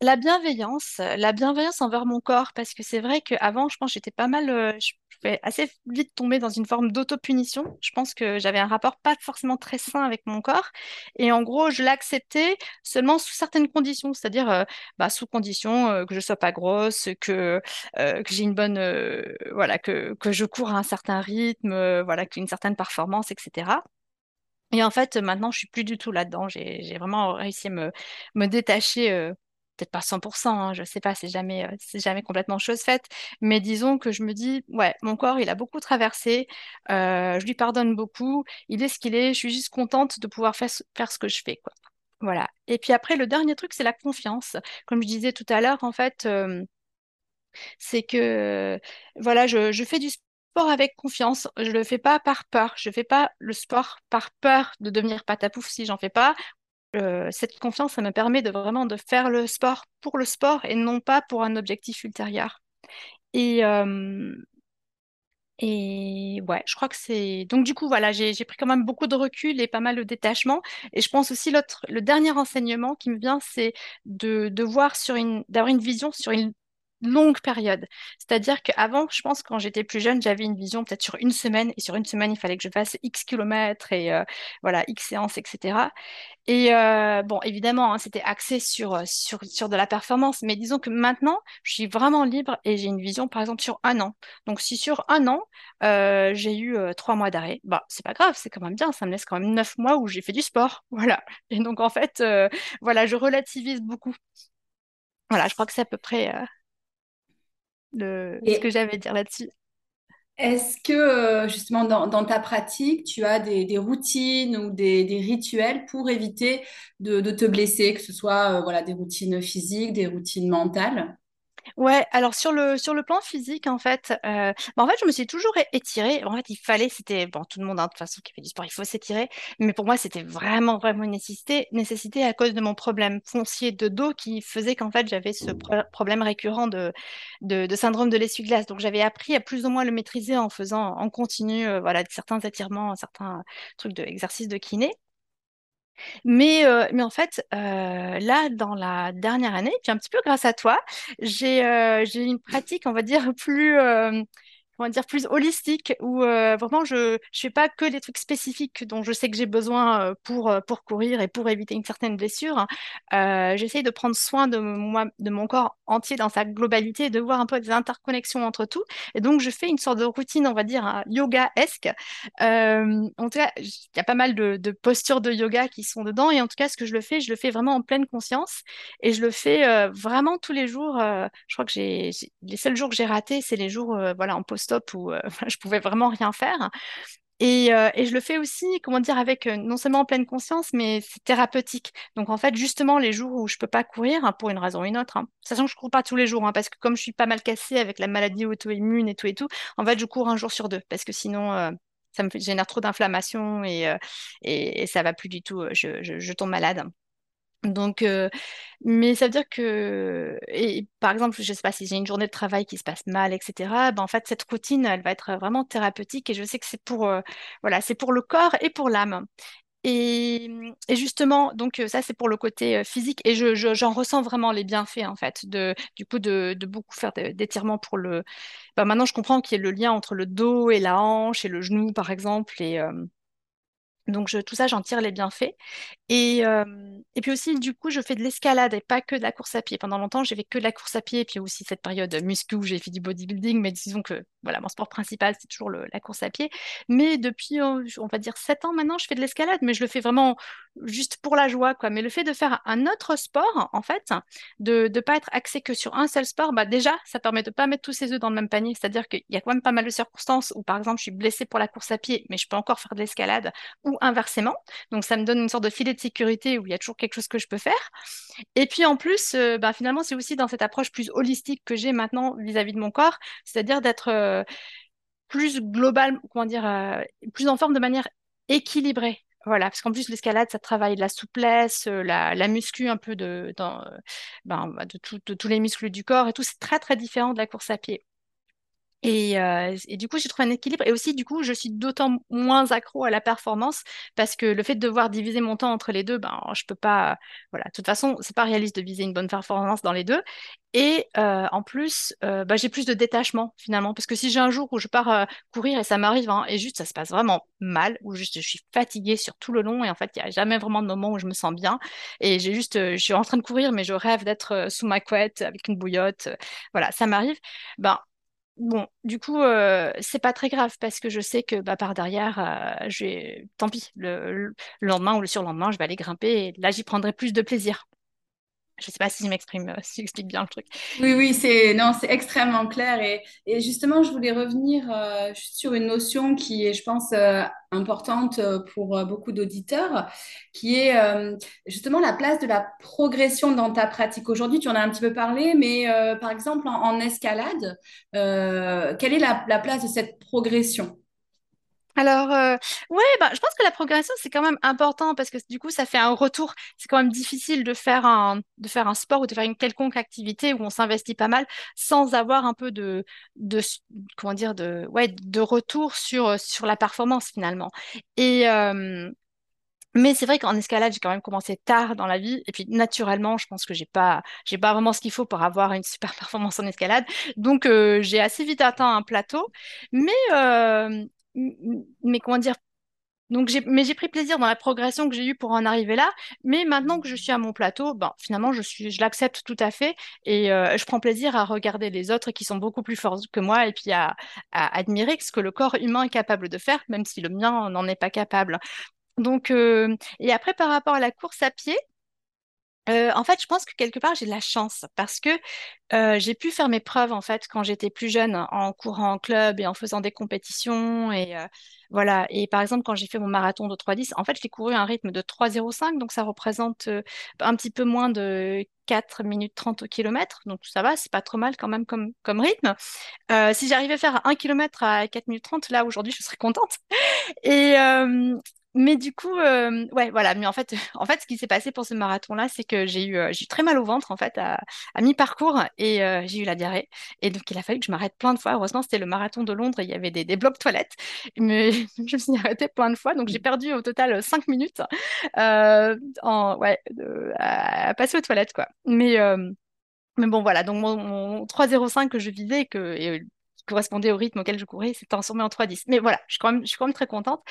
la bienveillance, la bienveillance envers mon corps, parce que c'est vrai qu'avant, je pense j'étais pas mal, je pouvais assez vite tomber dans une forme d'autopunition. Je pense que j'avais un rapport pas forcément très sain avec mon corps. Et en gros, je l'acceptais seulement sous certaines conditions, c'est-à-dire bah, sous condition que je sois pas grosse, que, que j'ai une bonne, voilà, que, que je cours à un certain rythme, voilà, qu'une certaine performance, etc. Et en fait, maintenant, je suis plus du tout là-dedans. J'ai vraiment réussi à me, détacher, euh, peut-être pas 100%, hein, je sais pas, c'est jamais, euh, jamais complètement chose faite, mais disons que je me dis, ouais, mon corps, il a beaucoup traversé, euh, je lui pardonne beaucoup, il est ce qu'il est, je suis juste contente de pouvoir faire, faire ce que je fais, quoi. Voilà. Et puis après, le dernier truc, c'est la confiance. Comme je disais tout à l'heure, en fait, c'est que, voilà, je, je fais du sport sport avec confiance. Je le fais pas par peur. Je fais pas le sport par peur de devenir patapouf si j'en fais pas. Euh, cette confiance, ça me permet de vraiment de faire le sport pour le sport et non pas pour un objectif ultérieur. Et, euh, et ouais, je crois que c'est. Donc, du coup, voilà, j'ai pris quand même beaucoup de recul et pas mal de détachement. Et je pense aussi, l'autre, le dernier enseignement qui me vient, c'est de, de voir sur une, d'avoir une vision sur une longue période. C'est-à-dire qu'avant, je pense, quand j'étais plus jeune, j'avais une vision peut-être sur une semaine, et sur une semaine, il fallait que je fasse X kilomètres et euh, voilà, X séances, etc. Et euh, bon, évidemment, hein, c'était axé sur, euh, sur de la performance, mais disons que maintenant, je suis vraiment libre et j'ai une vision, par exemple, sur un an. Donc, si sur un an, j'ai eu trois mois d'arrêt, bah, c'est pas grave, c'est quand même bien, ça me laisse quand même neuf mois où j'ai fait du sport. Voilà. Et donc, en fait, voilà, je relativise beaucoup. Voilà, je crois que c'est à peu près ce que j'avais à dire là-dessus. Est-ce que euh, justement dans, dans, ta pratique, tu as des, des routines ou des, des, rituels pour éviter de, de, te blesser, que ce soit euh, voilà, des routines physiques, des routines mentales? Ouais, alors sur le, sur le plan physique, en fait, euh, bah, en fait, je me suis toujours étirée. En fait, il fallait, c'était, bon, tout le monde, hein, de toute façon, qui fait du sport, il faut s'étirer. Mais pour moi, c'était vraiment, vraiment une nécessité, nécessité à cause de mon problème foncier de dos qui faisait qu'en fait, j'avais ce problème récurrent de, de, de syndrome de l'essuie-glace. Donc, j'avais appris à plus ou moins le maîtriser en faisant en continu, euh, voilà, certains étirements, certains trucs d'exercice de kiné. Mais, en fait, là, dans la dernière année, puis un petit peu grâce à toi, j'ai j'ai une pratique, on va dire, plus, comment dire, plus holistique, où euh, vraiment je ne fais pas que les trucs spécifiques dont je sais que j'ai besoin euh, pour, euh, pour courir et pour éviter une certaine blessure. Euh, j'essaye de prendre soin de, moi, de mon corps entier dans sa globalité, de voir un peu des interconnexions entre tout. Et donc, je fais une sorte de routine, on va dire, hein, yoga-esque. en tout cas, il y a pas mal de, postures de yoga qui sont dedans. Et en tout cas, ce que je le fais, je le fais vraiment en pleine conscience. Et je le fais vraiment tous les jours. je crois que j'ai les seuls jours que j'ai ratés, c'est les jours voilà, en post stop où euh, je pouvais vraiment rien faire. Et, euh, et, je le fais aussi, comment dire, avec euh, non seulement en pleine conscience, mais c'est thérapeutique. Donc en fait, justement, les jours où je peux pas courir, hein, pour une raison ou une autre, hein, sachant que je cours pas tous les jours, hein, parce que comme je suis pas mal cassée avec la maladie auto-immune et tout et tout, en fait, je cours un jour sur deux, parce que sinon, ça me génère trop d'inflammation et, et, et, ça va plus du tout. Je, je tombe malade. Donc, euh, mais ça veut dire que, par exemple, je ne sais pas si j'ai une journée de travail qui se passe mal, etc. Ben, en fait, cette routine, elle va être vraiment thérapeutique et je sais que c'est pour, euh, voilà, c'est pour le corps et pour l'âme. Et, et, justement, donc ça c'est pour le côté euh, physique et je, j'en ressens vraiment les bienfaits en fait, de, du coup de, beaucoup faire d'étirements pour le. Ben, maintenant je comprends qu'il y a le lien entre le dos et la hanche et le genou par exemple et donc je, tout ça, j'en tire les bienfaits. Et, euh, et puis aussi, du coup, je fais de l'escalade et pas que de la course à pied. Pendant longtemps, j'ai fait que de la course à pied. Et puis aussi cette période muscu où j'ai fait du bodybuilding. Mais disons que voilà, mon sport principal, c'est toujours la course à pied. Mais depuis, euh, on va dire, 7 ans maintenant, je fais de l'escalade. Mais je le fais vraiment juste pour la joie. quoi. Mais le fait de faire un autre sport, en fait, de ne pas être axé que sur un seul sport, bah déjà, ça permet de pas mettre tous ses œufs dans le même panier. C'est-à-dire qu'il y a quand même pas mal de circonstances où, par exemple, je suis blessée pour la course à pied, mais je peux encore faire de l'escalade inversement. Donc ça me donne une sorte de filet de sécurité où il y a toujours quelque chose que je peux faire. Et puis en plus, euh, bah, finalement, c'est aussi dans cette approche plus holistique que j'ai maintenant vis-à-vis de mon corps, c'est-à-dire d'être euh, plus global, comment dire, euh, plus en forme de manière équilibrée. Voilà, parce qu'en plus, l'escalade, ça travaille la souplesse, la, la muscu un peu de, dans, ben, de, de tous les muscles du corps et tout. C'est très, très différent de la course à pied. Et, euh, et, du coup, j'ai trouvé un équilibre. Et aussi, du coup, je suis d'autant moins accro à la performance parce que le fait de devoir diviser mon temps entre les deux, ben, je peux pas. Voilà, de toute façon, c'est pas réaliste de viser une bonne performance dans les deux. Et euh, en plus, euh, ben, j'ai plus de détachement finalement. Parce que si j'ai un jour où je pars courir et ça m'arrive, hein, et juste ça se passe vraiment mal, où juste je suis fatiguée sur tout le long, et en fait, il n'y a jamais vraiment de moment où je me sens bien. Et j'ai juste, je suis en train de courir, mais je rêve d'être sous ma couette avec une bouillotte. voilà, ça m'arrive. Ben, Bon, du coup, euh, c'est pas très grave parce que je sais que bah, par derrière, euh, tant pis, le, le, lendemain ou le surlendemain, je vais aller grimper et là, j'y prendrai plus de plaisir. Je ne sais pas si je m'exprime, euh, si j'explique bien le truc. Oui, oui, c'est non, c'est extrêmement clair. Et, justement, je voulais revenir euh, sur une notion qui est, je pense, euh, importante pour beaucoup d'auditeurs, qui est justement la place de la progression dans ta pratique. Aujourd'hui, tu en as un petit peu parlé, mais par exemple, en, escalade, quelle est la place de cette progression? Alors, euh, ouais, bah, je pense que la progression, c'est quand même important parce que du coup, ça fait un retour. C'est quand même difficile de faire un, sport ou de faire une quelconque activité où on s'investit pas mal sans avoir un peu de, comment dire, de, retour sur, sur la performance finalement. Et, euh, mais c'est vrai qu'en escalade, j'ai quand même commencé tard dans la vie. Et puis, naturellement, je pense que j'ai pas, j'ai pas vraiment ce qu'il faut pour avoir une super performance en escalade. Donc, euh, j'ai assez vite atteint un plateau. Mais, euh, mais comment dire, donc j'ai, mais j'ai pris plaisir dans la progression que j'ai eue pour en arriver là. Mais maintenant que je suis à mon plateau, ben, finalement, je suis, je l'accepte tout à fait et euh, je prends plaisir à regarder les autres qui sont beaucoup plus forts que moi et puis à, admirer ce que le corps humain est capable de faire, même si le mien n'en est pas capable. Donc, euh, et après, par rapport à la course à pied, euh, en fait, je pense que quelque part, j'ai de la chance parce que euh, j'ai pu faire mes preuves en fait quand j'étais plus jeune en courant en club et en faisant des compétitions et euh, voilà. Et par exemple, quand j'ai fait mon marathon de 3,10, en fait, j'ai couru un rythme de 3,05, donc ça représente un petit peu moins de 4 minutes 30 au kilomètre, donc ça va, c'est pas trop mal quand même comme, comme rythme. Si j'arrivais à faire un kilomètre à 4 minutes 30, là aujourd'hui, je serais contente. Et, mais du coup, euh, ouais, voilà. Mais en fait, en fait, ce qui s'est passé pour ce marathon-là, c'est que j'ai eu, euh, j'ai eu très mal au ventre en fait à, mi-parcours et euh, j'ai eu la diarrhée. Et donc, il a fallu que je m'arrête plein de fois. Heureusement, c'était le marathon de Londres. Et il y avait des, blocs toilettes, mais je me suis arrêtée plein de fois. Donc, j'ai perdu au total 5 minutes en, ouais, à, passer aux toilettes, quoi. Mais mais bon, voilà. Donc, mon, mon 3,05 que je visais, que et, correspondait au rythme auquel je courais, c'est transformé en 3-10. Mais voilà, je suis, quand même, très contente.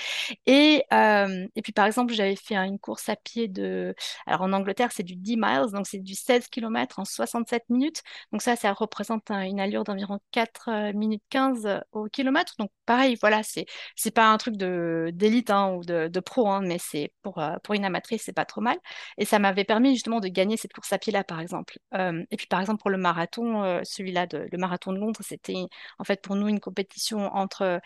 Et, euh, et puis, par exemple, j'avais fait une course à pied de... Alors, en Angleterre, c'est du 10 miles, donc c'est du 16 km en 67 minutes. Donc ça, ça représente une allure d'environ 4 euh, minutes 15 au kilomètre. Donc, pareil, voilà, c'est c'est pas un truc d'élite hein, ou de, de pro, hein, mais c'est pour, euh, pour une amatrice, c'est pas trop mal. Et ça m'avait permis justement de gagner cette course à pied-là, par exemple. et puis, par exemple, pour le marathon, celui-là, de, le marathon de Londres, c'était fait pour nous une compétition entre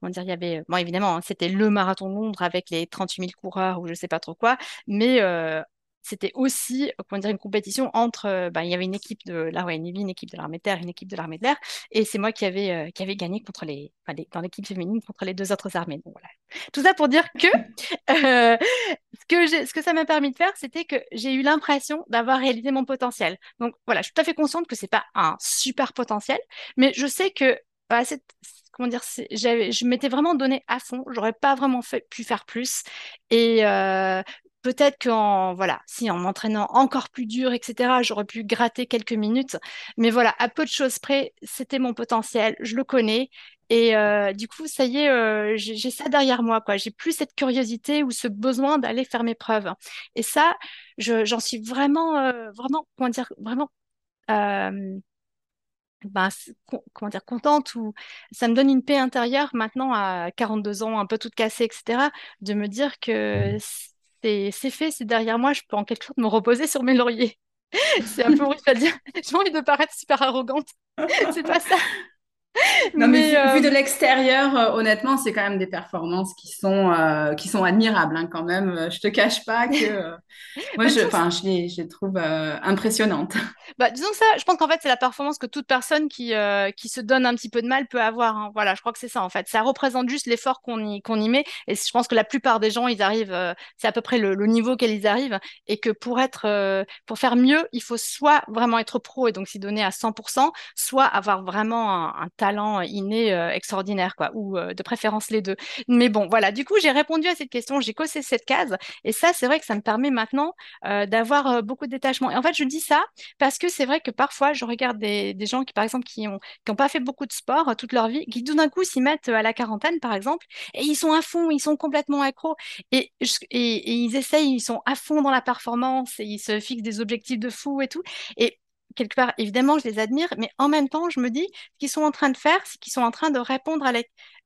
comment dire, il y avait, bon évidemment, hein, c'était le marathon de Londres avec les 38 000 coureurs ou je sais pas trop quoi, mais euh, c'était aussi comment dire, une compétition entre, euh, ben, il y avait une équipe de la Royal Navy, une équipe de l'armée de terre, une équipe de l'armée de l'air, et c'est moi qui avais, euh, qui avait gagné contre les, dans l'équipe féminine contre les deux autres armées. Donc, voilà. Tout ça pour dire que ce que, ce que ça m'a permis de faire, c'était que j'ai eu l'impression d'avoir réalisé mon potentiel. Donc voilà, je suis tout à fait consciente que c'est pas un super potentiel, mais je sais que bah, comment dire, je m'étais vraiment donné à fond. J'aurais pas vraiment pu faire plus. Et euh, peut-être qu'en voilà, si en m'entraînant encore plus dur, etc., j'aurais pu gratter quelques minutes. Mais voilà, à peu de choses près, c'était mon potentiel. Je le connais. Et euh, du coup, ça y est, euh, j'ai ça derrière moi, quoi. J'ai plus cette curiosité ou ce besoin d'aller faire mes preuves. Et ça, j'en suis vraiment, vraiment, comment dire, vraiment ben, comment dire, contente ou ça me donne une paix intérieure maintenant à 42 ans, un peu toute cassée, etc., de me dire que c'est fait, c'est derrière moi, je peux en quelque sorte me reposer sur mes lauriers. c'est un peu horrible à dire. J'ai envie de paraître super arrogante. c'est pas ça. Non, mais, vu, euh, de l'extérieur, euh, honnêtement, c'est quand même des performances qui sont, euh, qui sont admirables hein, quand même. Je te cache pas que moi, je, je, les, je les trouve impressionnantes. Bah, disons que ça, je pense qu'en fait, c'est la performance que toute personne qui, qui se donne un petit peu de mal peut avoir. Hein. Voilà, je crois que c'est ça en fait. Ça représente juste l'effort qu'on y, qu'on y met. Et je pense que la plupart des gens, ils arrivent, c'est à peu près le, niveau qu'ils arrivent. Et que pour être, pour faire mieux, il faut soit vraiment être pro et donc s'y donner à 100%, soit avoir vraiment un, un talent inné euh, extraordinaire, quoi, ou euh, de préférence les deux. Mais bon, voilà, du coup, j'ai répondu à cette question, j'ai coché cette case, et ça, c'est vrai que ça me permet maintenant euh, d'avoir beaucoup de détachement. Et en fait, je dis ça parce que c'est vrai que parfois, je regarde des, gens qui, par exemple, qui ont, qui ont pas fait beaucoup de sport toute leur vie, qui tout d'un coup s'y mettent à la quarantaine, par exemple, et ils sont à fond, ils sont complètement accros, et ils essayent, ils sont à fond dans la performance, et ils se fixent des objectifs de fou et tout. Et quelque part, évidemment, je les admire, mais en même temps, je me dis, ce qu'ils sont en train de faire, c'est qu'ils sont en train de répondre à,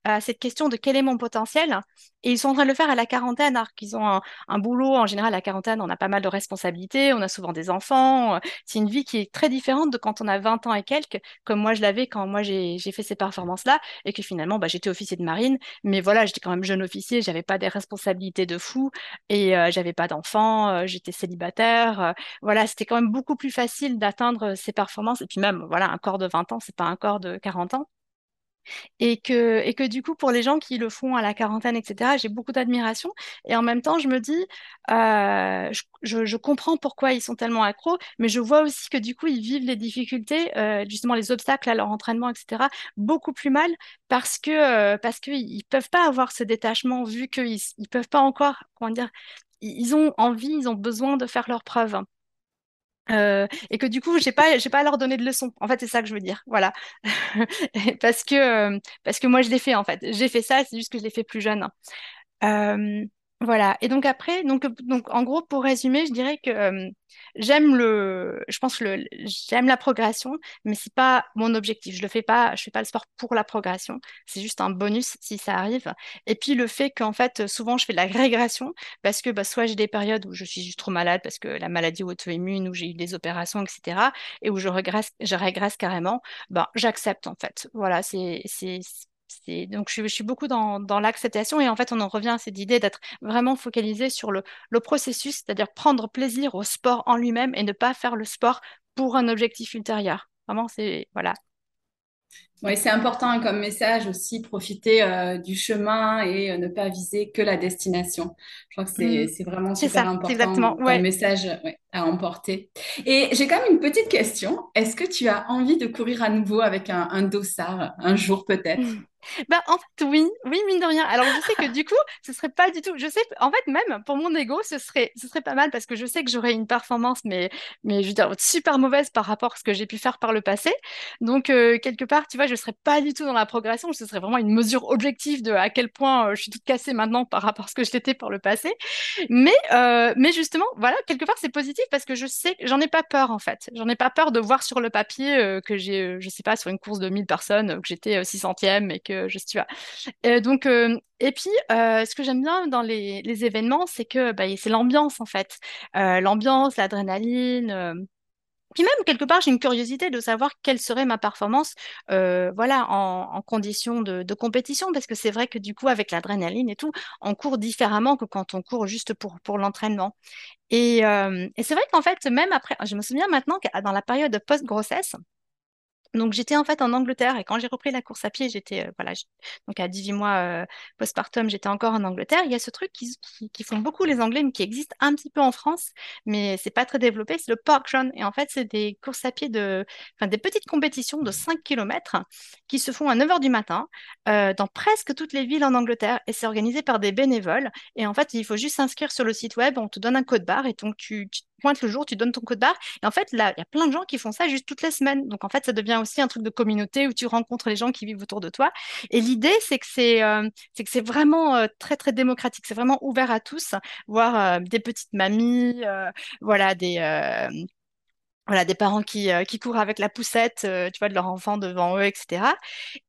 à cette question de quel est mon potentiel. Et ils sont en train de le faire à la quarantaine, alors qu'ils ont un, boulot. En général, à la quarantaine, on a pas mal de responsabilités, on a souvent des enfants. C'est une vie qui est très différente de quand on a 20 ans et quelques, comme moi je l'avais quand moi j'ai fait ces performances-là, et que finalement, bah, j'étais officier de marine. Mais voilà, j'étais quand même jeune officier, j'avais pas des responsabilités de fou, et euh, j'avais pas d'enfants, euh, j'étais célibataire. Euh, voilà, c'était quand même beaucoup plus facile d'atteindre ces performances. Et puis même, voilà, un corps de 20 ans, c'est pas un corps de 40 ans. Et que, et que du coup, pour les gens qui le font à la quarantaine, etc., j'ai beaucoup d'admiration. Et en même temps, je me dis, euh, je, je, comprends pourquoi ils sont tellement accros, mais je vois aussi que du coup, ils vivent les difficultés, euh, justement les obstacles à leur entraînement, etc., beaucoup plus mal parce que euh, qu'ils ne peuvent pas avoir ce détachement vu qu'ils ne peuvent pas encore, comment dire, ils ont envie, ils ont besoin de faire leurs preuves. Euh, et que du coup, j'ai pas, j'ai pas à leur donner de leçons. En fait, c'est ça que je veux dire. Voilà, parce que euh, parce que moi, je l'ai fait en fait. J'ai fait ça, c'est juste que je l'ai fait plus jeune. Euh, voilà. Et donc après, donc, donc en gros, pour résumer, je dirais que euh, j'aime le, je pense le, j'aime la progression, mais c'est pas mon objectif. Je le fais pas, je fais pas le sport pour la progression. C'est juste un bonus si ça arrive. Et puis le fait qu'en fait, souvent, je fais de la régression parce que bah, soit j'ai des périodes où je suis juste trop malade parce que la maladie auto-immune, où j'ai eu des opérations, etc., et où je régresse, je régresse carrément. Ben, j'accepte en fait. Voilà, c'est, c'est donc je, suis beaucoup dans, l'acceptation et en fait on en revient à cette idée d'être vraiment focalisé sur le, processus, c'est-à-dire prendre plaisir au sport en lui-même et ne pas faire le sport pour un objectif ultérieur. Vraiment, c'est voilà. Oui, c'est important comme message aussi, profiter euh, du chemin et euh, ne pas viser que la destination. Je crois que c'est mmh. vraiment super important exactement, comme message à emporter. Et j'ai quand même une petite question. Est-ce que tu as envie de courir à nouveau avec un, un dossard un jour peut-être? Ben, en fait, oui, oui, mine de rien. Alors, je sais que du coup, ce serait pas du tout. Je sais, en fait, même pour mon ego, ce serait, ce serait pas mal parce que je sais que j'aurais une performance, mais, mais je veux dire, super mauvaise par rapport à ce que j'ai pu faire par le passé. Donc, euh, quelque part, tu vois, je serais pas du tout dans la progression. Ce serait vraiment une mesure objective de à quel point euh, je suis toute cassée maintenant par rapport à ce que je l'étais par le passé. Mais, euh, mais justement, voilà, quelque part, c'est positif parce que je sais, j'en ai pas peur, en fait. J'en ai pas peur de voir sur le papier que j'ai, je sais pas, sur une course de 1000 personnes, que j'étais 600e et que je suis euh, donc, euh, et puis, euh, ce que j'aime bien dans les, événements, c'est que bah, c'est l'ambiance en fait, l'ambiance, l'adrénaline. Puis même, quelque part, j'ai une curiosité de savoir quelle serait ma performance voilà, en, conditions de, compétition, parce que c'est vrai que du coup, avec l'adrénaline et tout, on court différemment que quand on court juste pour, pour l'entraînement. Et, et c'est vrai qu'en fait, même après, je me souviens maintenant que dans la période post-grossesse, donc j'étais en fait en Angleterre et quand j'ai repris la course à pied, j'étais euh, voilà, donc à 18 mois euh, postpartum, j'étais encore en Angleterre. Il y a ce truc qui, qui, font beaucoup les Anglais, mais qui existe un petit peu en France, mais c'est pas très développé, c'est le park run. Et en fait, c'est des courses à pied de, des petites compétitions de 5 km qui se font à 9 h du matin euh, dans presque toutes les villes en Angleterre et c'est organisé par des bénévoles. Et en fait, il faut juste s'inscrire sur le site web, on te donne un code barre et donc tu, tu pointes le jour, tu donnes ton code barre. Et en fait, là, il y a plein de gens qui font ça juste toutes les semaines. Donc en fait, ça devient aussi un truc de communauté où tu rencontres les gens qui vivent autour de toi. Et l'idée, c'est que c'est euh, que c'est vraiment euh, très très démocratique. C'est vraiment ouvert à tous, voir euh, des petites mamies, voilà des voilà, des parents qui, qui courent avec la poussette, tu vois, de leur enfant devant eux, etc.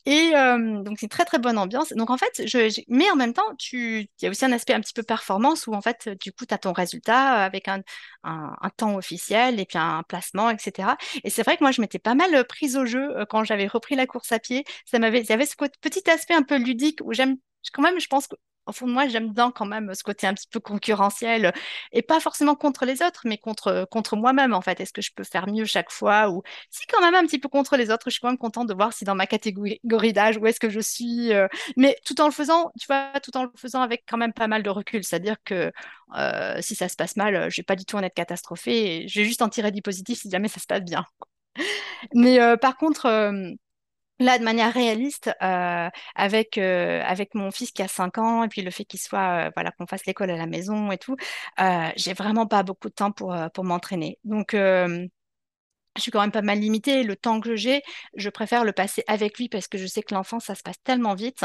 Et donc, c'est une très, très bonne ambiance. Donc, en fait, je, mais en même temps, tu, il y a aussi un aspect un petit peu performance où, en fait, du coup, tu as ton résultat avec un, un, temps officiel et puis un placement, etc. Et c'est vrai que moi, je m'étais pas mal prise au jeu quand j'avais repris la course à pied. Ça m'avait, il y avait ce petit aspect un peu ludique où j'aime, quand même, je pense de moi, j'aime bien quand même ce côté un petit peu concurrentiel et pas forcément contre les autres, mais contre, contre moi-même en fait. Est-ce que je peux faire mieux chaque fois ou si quand même un petit peu contre les autres, je suis quand même contente de voir si dans ma catégorie d'âge où est-ce que je suis, euh, mais tout en le faisant, tu vois, tout en le faisant avec quand même pas mal de recul. C'est-à-dire que euh, si ça se passe mal, je vais pas du tout en être catastrophée vais juste en tirer du positif si jamais ça se passe bien. Mais euh, par contre, Là, de manière réaliste, euh, avec, euh, avec mon fils qui a 5 ans et puis le fait qu'il soit, euh, voilà, qu'on fasse l'école à la maison et tout, j'ai vraiment pas beaucoup de temps pour, m'entraîner. Donc, je suis quand même pas mal limitée. Le temps que j'ai, je préfère le passer avec lui parce que je sais que l'enfant, ça se passe tellement vite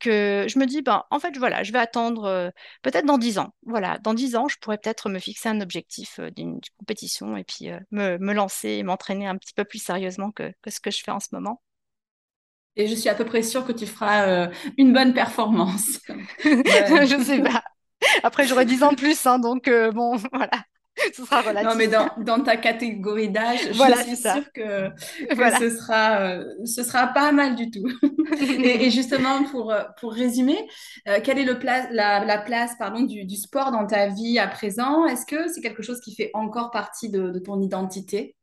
que je me dis, ben, en fait, voilà, je vais attendre peut-être dans 10 ans. Voilà, dans 10 ans, je pourrais peut-être me fixer un objectif d'une compétition et puis me, lancer et m'entraîner un petit peu plus sérieusement que ce que je fais en ce moment. Et je suis à peu près sûre que tu feras euh, une bonne performance. je ne sais pas. Après, j'aurai 10 ans plus, hein, donc euh, bon, voilà. Ce sera relatif. Non, mais dans, dans ta catégorie d'âge, je suis sûre que, ce, sera, euh, ce sera pas mal du tout. et, justement, pour, pour résumer, quelle est le la, la, place pardon, du, du, sport dans ta vie à présent? Est-ce que c'est quelque chose qui fait encore partie de, de ton identité?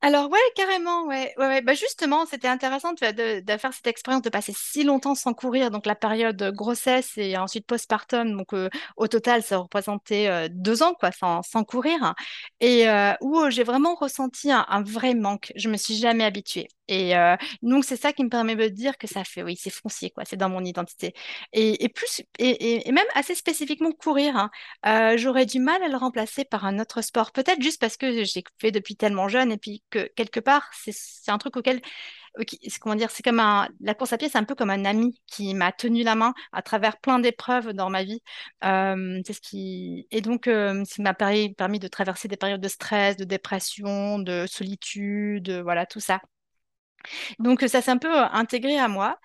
Alors ouais, carrément, ouais, ouais, ouais. Bah justement, c'était intéressant de, de, faire cette expérience de passer si longtemps sans courir, donc la période grossesse et ensuite postpartum, donc au total, ça représentait deux ans quoi, sans, sans courir, et où j'ai vraiment ressenti un, vrai manque. Je me suis jamais habituée. Et donc, c'est ça qui me permet de dire que ça fait, oui, c'est foncier, quoi, c'est dans mon identité. Et, et plus, et, et, même assez spécifiquement courir, hein, j'aurais du mal à le remplacer par un autre sport. Peut-être juste parce que j'ai fait depuis tellement jeune et puis que quelque part, c'est un truc auquel, comment dire, c'est comme un, la course à pied, c'est un peu comme un ami qui m'a tenu la main à travers plein d'épreuves dans ma vie. Euh, c'est ce qui, et donc, euh, ça m'a permis, de traverser des périodes de stress, de dépression, de solitude, voilà, tout ça. Donc ça s'est un peu euh, intégré à moi.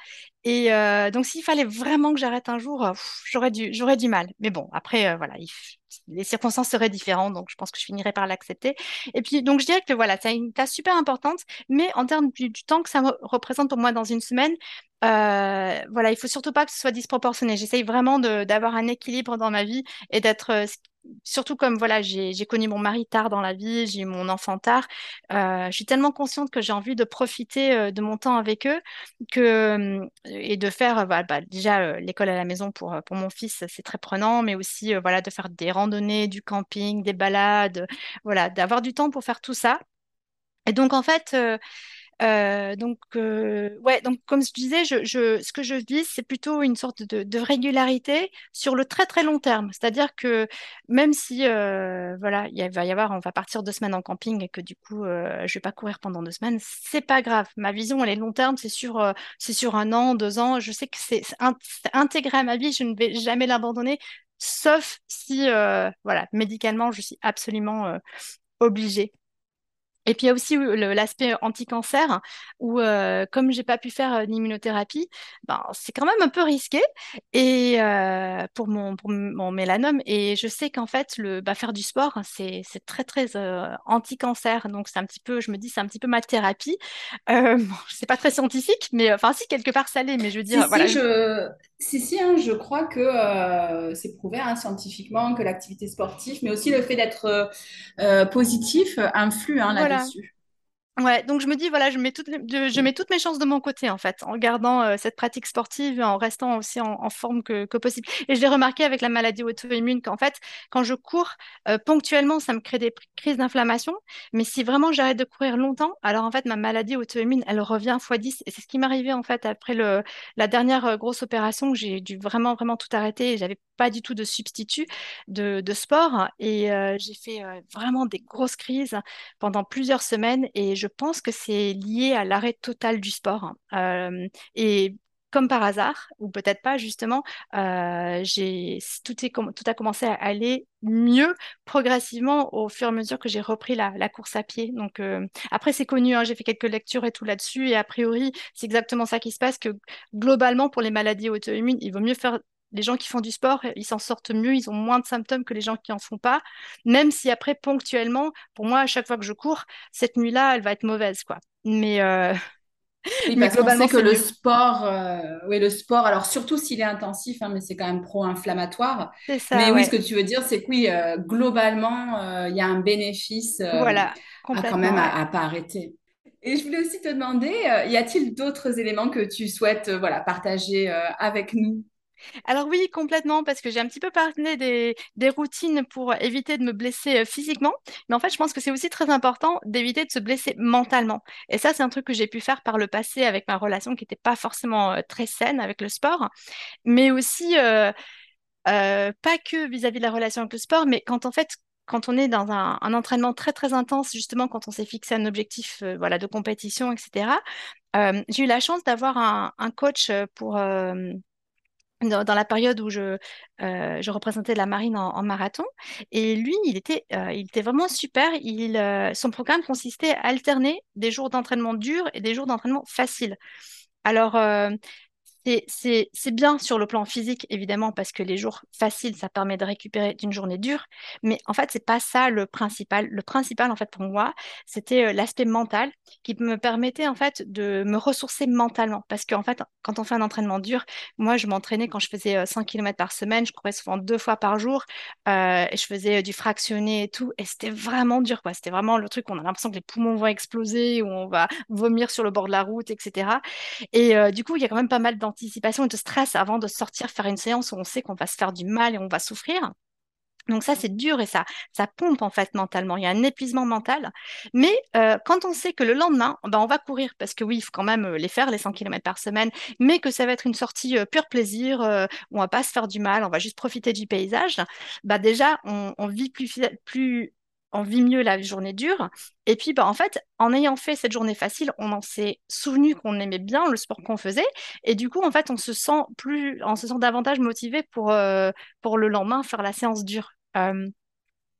Et euh, donc s'il fallait vraiment que j'arrête un jour, euh, j'aurais du, du mal. Mais bon, après, voilà, les circonstances seraient différentes, donc je pense que je finirais par l'accepter. Et puis donc je dirais que voilà, c'est une tâche super importante, mais en termes du, temps que ça représente pour moi dans une semaine, voilà, il faut surtout pas que ce soit disproportionné. J'essaye vraiment d'avoir un équilibre dans ma vie et d'être surtout comme voilà, j'ai connu mon mari tard dans la vie, j'ai eu mon enfant tard, euh, je suis tellement consciente que j'ai envie de profiter euh, de mon temps avec eux que, euh, et de faire bah, déjà l'école à la maison pour, pour mon fils, c'est très prenant, mais aussi voilà, de faire des randonnées, du camping, des balades, voilà, d'avoir du temps pour faire tout ça. Et donc en fait, Euh, donc, euh, ouais, donc comme je disais, ce que je vise, c'est plutôt une sorte de, régularité sur le très très long terme. C'est-à-dire que même si, euh, voilà, il va y avoir, on va partir deux semaines en camping et que du coup, je vais pas courir pendant deux semaines, c'est pas grave. Ma vision, elle est long terme, c'est sur, c'est sur un an, deux ans. Je sais que c'est c'est in- c'est intégré à ma vie, je ne vais jamais l'abandonner, sauf si, voilà, médicalement, je suis absolument obligée. Et puis il y a aussi euh, l'aspect anti-cancer où euh, comme j'ai pas pu faire euh, l'immunothérapie, ben c'est quand même un peu risqué et euh, pour mon pour mon mélanome et je sais qu'en fait le bah, faire du sport c'est c'est très très euh, anti-cancer donc c'est un petit peu je me dis c'est un petit peu ma thérapie. Euh, bon, c'est pas très scientifique mais euh, enfin si quelque part ça l'est mais je veux dire si, voilà je, si, si, hein, je crois que euh, c'est prouvé hein, scientifiquement que l'activité sportive, mais aussi le fait d'être euh, euh, positif, influe hein, là-dessus. Ouais, donc je me dis, voilà, je mets toutes, je mets toutes mes chances de mon côté, en fait, en gardant euh, cette pratique sportive et en restant aussi en, forme que, que possible. Et je l'ai remarqué avec la maladie auto-immune qu'en fait, quand je cours, euh, ponctuellement, ça me crée des crises d'inflammation. Mais si vraiment j'arrête de courir longtemps, alors en fait, ma maladie auto-immune, elle revient fois 10. Et c'est ce qui arrivé, en fait, après la dernière euh, grosse opération, où j'ai dû vraiment, vraiment tout arrêter j'avais pas du tout de substitut de, sport. Et j'ai fait vraiment des grosses crises pendant plusieurs semaines et pense que c'est lié à l'arrêt total du sport. Euh, et comme par hasard, ou peut-être pas justement, euh, j'ai, tout est, tout a commencé à aller mieux progressivement au fur et à mesure que j'ai repris la, la course à pied. Donc euh, après, c'est connu, hein, j'ai fait quelques lectures et tout là-dessus et a priori, c'est exactement ça qui se passe, que globalement, pour les maladies auto-immunes, il vaut mieux faire... Les gens qui font du sport, ils s'en sortent mieux, ils ont moins de symptômes que les gens qui en font pas, même si après, ponctuellement, pour moi, à chaque fois que je cours, cette nuit-là, elle va être mauvaise, quoi. Mais, euh, Oui, mais parce qu'on globalement, sait que le sport, euh, oui, le sport, alors surtout s'il est intensif, hein, mais c'est quand même pro-inflammatoire. Mais oui, ce que tu veux dire, c'est que oui, euh, globalement, il y a un bénéfice Voilà, à quand même à, à pas arrêter. Et je voulais aussi te demander, y a-t-il d'autres éléments que tu souhaites voilà, partager avec nous? Alors oui, complètement, parce que j'ai un petit peu parlé des, routines pour éviter de me blesser physiquement, mais en fait, je pense que c'est aussi très important d'éviter de se blesser mentalement. Et ça, c'est un truc que j'ai pu faire par le passé avec ma relation qui n'était pas forcément très saine avec le sport, mais aussi pas que vis-à-vis de la relation avec le sport, mais quand en fait, quand on est dans un, entraînement très très intense, justement quand on s'est fixé un objectif voilà, de compétition, etc., j'ai eu la chance d'avoir un, coach pour, dans, la période où je, euh, représentais la marine en, marathon. Et lui, il était, euh, vraiment super. Euh, son programme consistait à alterner des jours d'entraînement durs et des jours d'entraînement faciles. Alors, c'est, bien sur le plan physique, évidemment, parce que les jours faciles, ça permet de récupérer d'une journée dure. Mais en fait, c'est pas ça le principal. Le principal, en fait, pour moi, c'était euh, l'aspect mental qui me permettait, en fait, de me ressourcer mentalement. Parce qu'en fait, quand on fait un entraînement dur, moi, je m'entraînais quand je faisais euh, 100 km par semaine. Je courais souvent deux fois par jour. euh, et je faisais euh, du fractionné et tout. Et c'était vraiment dur, quoi. C'était vraiment le truc où on a l'impression que les poumons vont exploser, où on va vomir sur le bord de la route, etc. Et euh, du coup, il y a quand même pas mal d'anticipation et de stress avant de sortir faire une séance où on sait qu'on va se faire du mal et on va souffrir. Donc ça, c'est dur et ça, ça pompe en fait mentalement. Il y a un épuisement mental. Mais euh, quand on sait que le lendemain, ben, on va courir, parce que oui, il faut quand même euh, les faire, les 100 km par semaine, mais que ça va être une sortie euh, pur plaisir, euh, où on va pas se faire du mal, on va juste profiter du paysage, bah déjà, on, vit plus, on vit mieux la journée dure. Et puis, bah, en fait, en ayant fait cette journée facile, on en s'est souvenu qu'on aimait bien le sport qu'on faisait. Et du coup, en fait, on se sent plus, on se sent davantage motivé pour, euh, pour le lendemain faire la séance dure. Euh,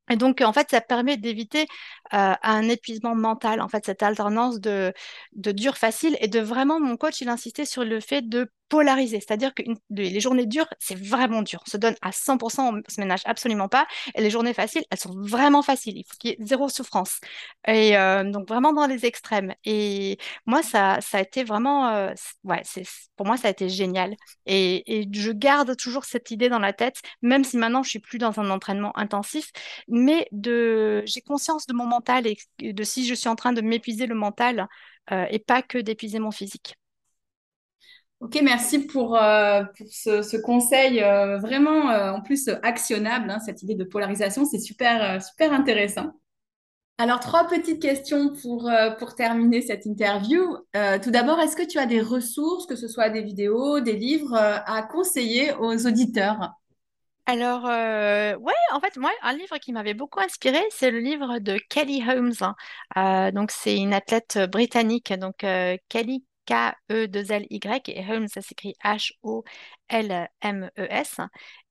et donc, en fait, ça permet d'éviter euh, un épuisement mental, en fait, cette alternance de, de dur facile. Et de vraiment, mon coach, il insistait sur le fait de polariser. C'est-à-dire que les journées dures, c'est vraiment dur. On se donne à 100%, on se ménage absolument pas. Et les journées faciles, elles sont vraiment faciles. Il faut qu'il y ait zéro souffrance. Et euh, donc, vraiment dans les extrêmes. Et moi, ça, ça a été vraiment, euh, ouais, c'est, pour moi, ça a été génial. Et, je garde toujours cette idée dans la tête, même si maintenant, je suis plus dans un entraînement intensif mais j'ai conscience de mon mental et de si je suis en train de m'épuiser le mental euh, et pas que d'épuiser mon physique. Ok, merci pour, euh, pour ce, ce conseil euh, vraiment euh, en plus actionnable, hein, cette idée de polarisation, c'est super, super intéressant. Alors, trois petites questions pour, pour terminer cette interview. Tout d'abord, est-ce que tu as des ressources, que ce soit des vidéos, des livres, à conseiller aux auditeurs? Alors, euh, ouais, en fait, moi, un livre qui m'avait beaucoup inspiré, c'est le livre de Kelly Holmes. hein. Donc, c'est une athlète britannique. Donc, Kelly, K-E-2-L-Y, et Holmes, ça s'écrit H-O-L-M-E-S.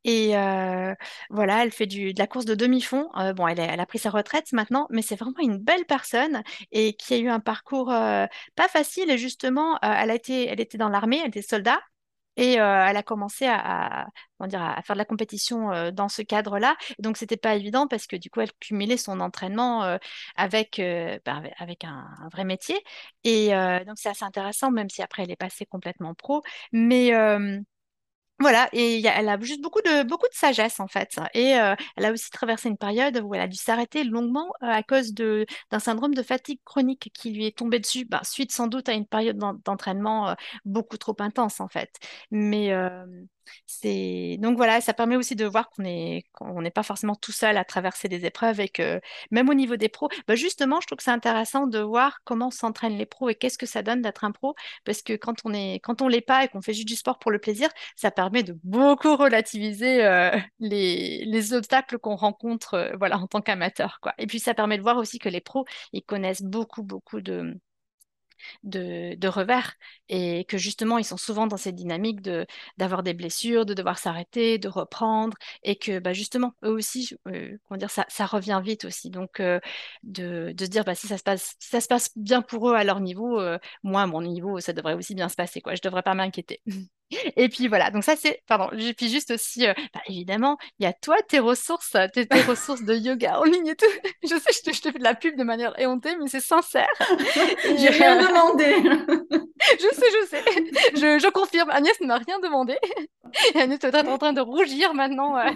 Et euh, voilà, elle fait du, de la course de demi-fond. Euh, bon, elle, a- pris sa retraite maintenant, mais c'est vraiment une belle personne et qui a eu un parcours euh, pas facile. Et justement, elle a été, elle était dans l'armée, elle était soldat. Et elle a commencé à, faire de la compétition dans ce cadre-là. Donc, c'était pas évident parce que du coup, elle cumulait son entraînement avec, bah, avec un, un vrai métier. Et donc, c'est assez intéressant, même si après, elle est passée complètement pro. Mais, voilà, et elle a juste beaucoup de, beaucoup de sagesse en fait. Et euh, elle a aussi traversé une période où elle a dû s'arrêter longuement euh, à cause d'un syndrome de fatigue chronique qui lui est tombé dessus, bah, suite sans doute à une période d'en- d'entraînement euh, beaucoup trop intense en fait. Mais c'est donc voilà, ça permet aussi de voir qu'on est, qu'on n'est pas forcément tout seul à traverser des épreuves et que même au niveau des pros, bah, justement, je trouve que c'est intéressant de voir comment s'entraînent les pros et qu'est-ce que ça donne d'être un pro parce que quand on est, quand on l'est pas et qu'on fait juste du sport pour le plaisir, ça permet de beaucoup relativiser euh, les, les obstacles qu'on rencontre euh, voilà, en tant qu'amateur. Et puis ça permet de voir aussi que les pros, ils connaissent beaucoup, beaucoup de, de, revers et que justement ils sont souvent dans cette dynamique de d'avoir des blessures, de devoir s'arrêter, de reprendre et que bah, justement eux aussi, euh, comment dire, ça, ça revient vite aussi. Donc euh, de, de se dire bah, si ça se passe, si ça se passe bien pour eux à leur niveau, euh, moi à mon niveau, ça devrait aussi bien se passer, quoi. Je devrais pas m'inquiéter. Et puis voilà, donc ça c'est, pardon, et puis juste aussi, euh, bah, évidemment, il y a toi, tes ressources, euh, tes, tes ressources de yoga en ligne et tout. Je sais, je te, je te fais de la pub de manière éhontée, mais c'est sincère. J'ai Et, rien euh, demandé. je sais, je sais, je, je confirme, Agnès ne m'a rien demandé. Et Agnès est en train de rougir maintenant. euh.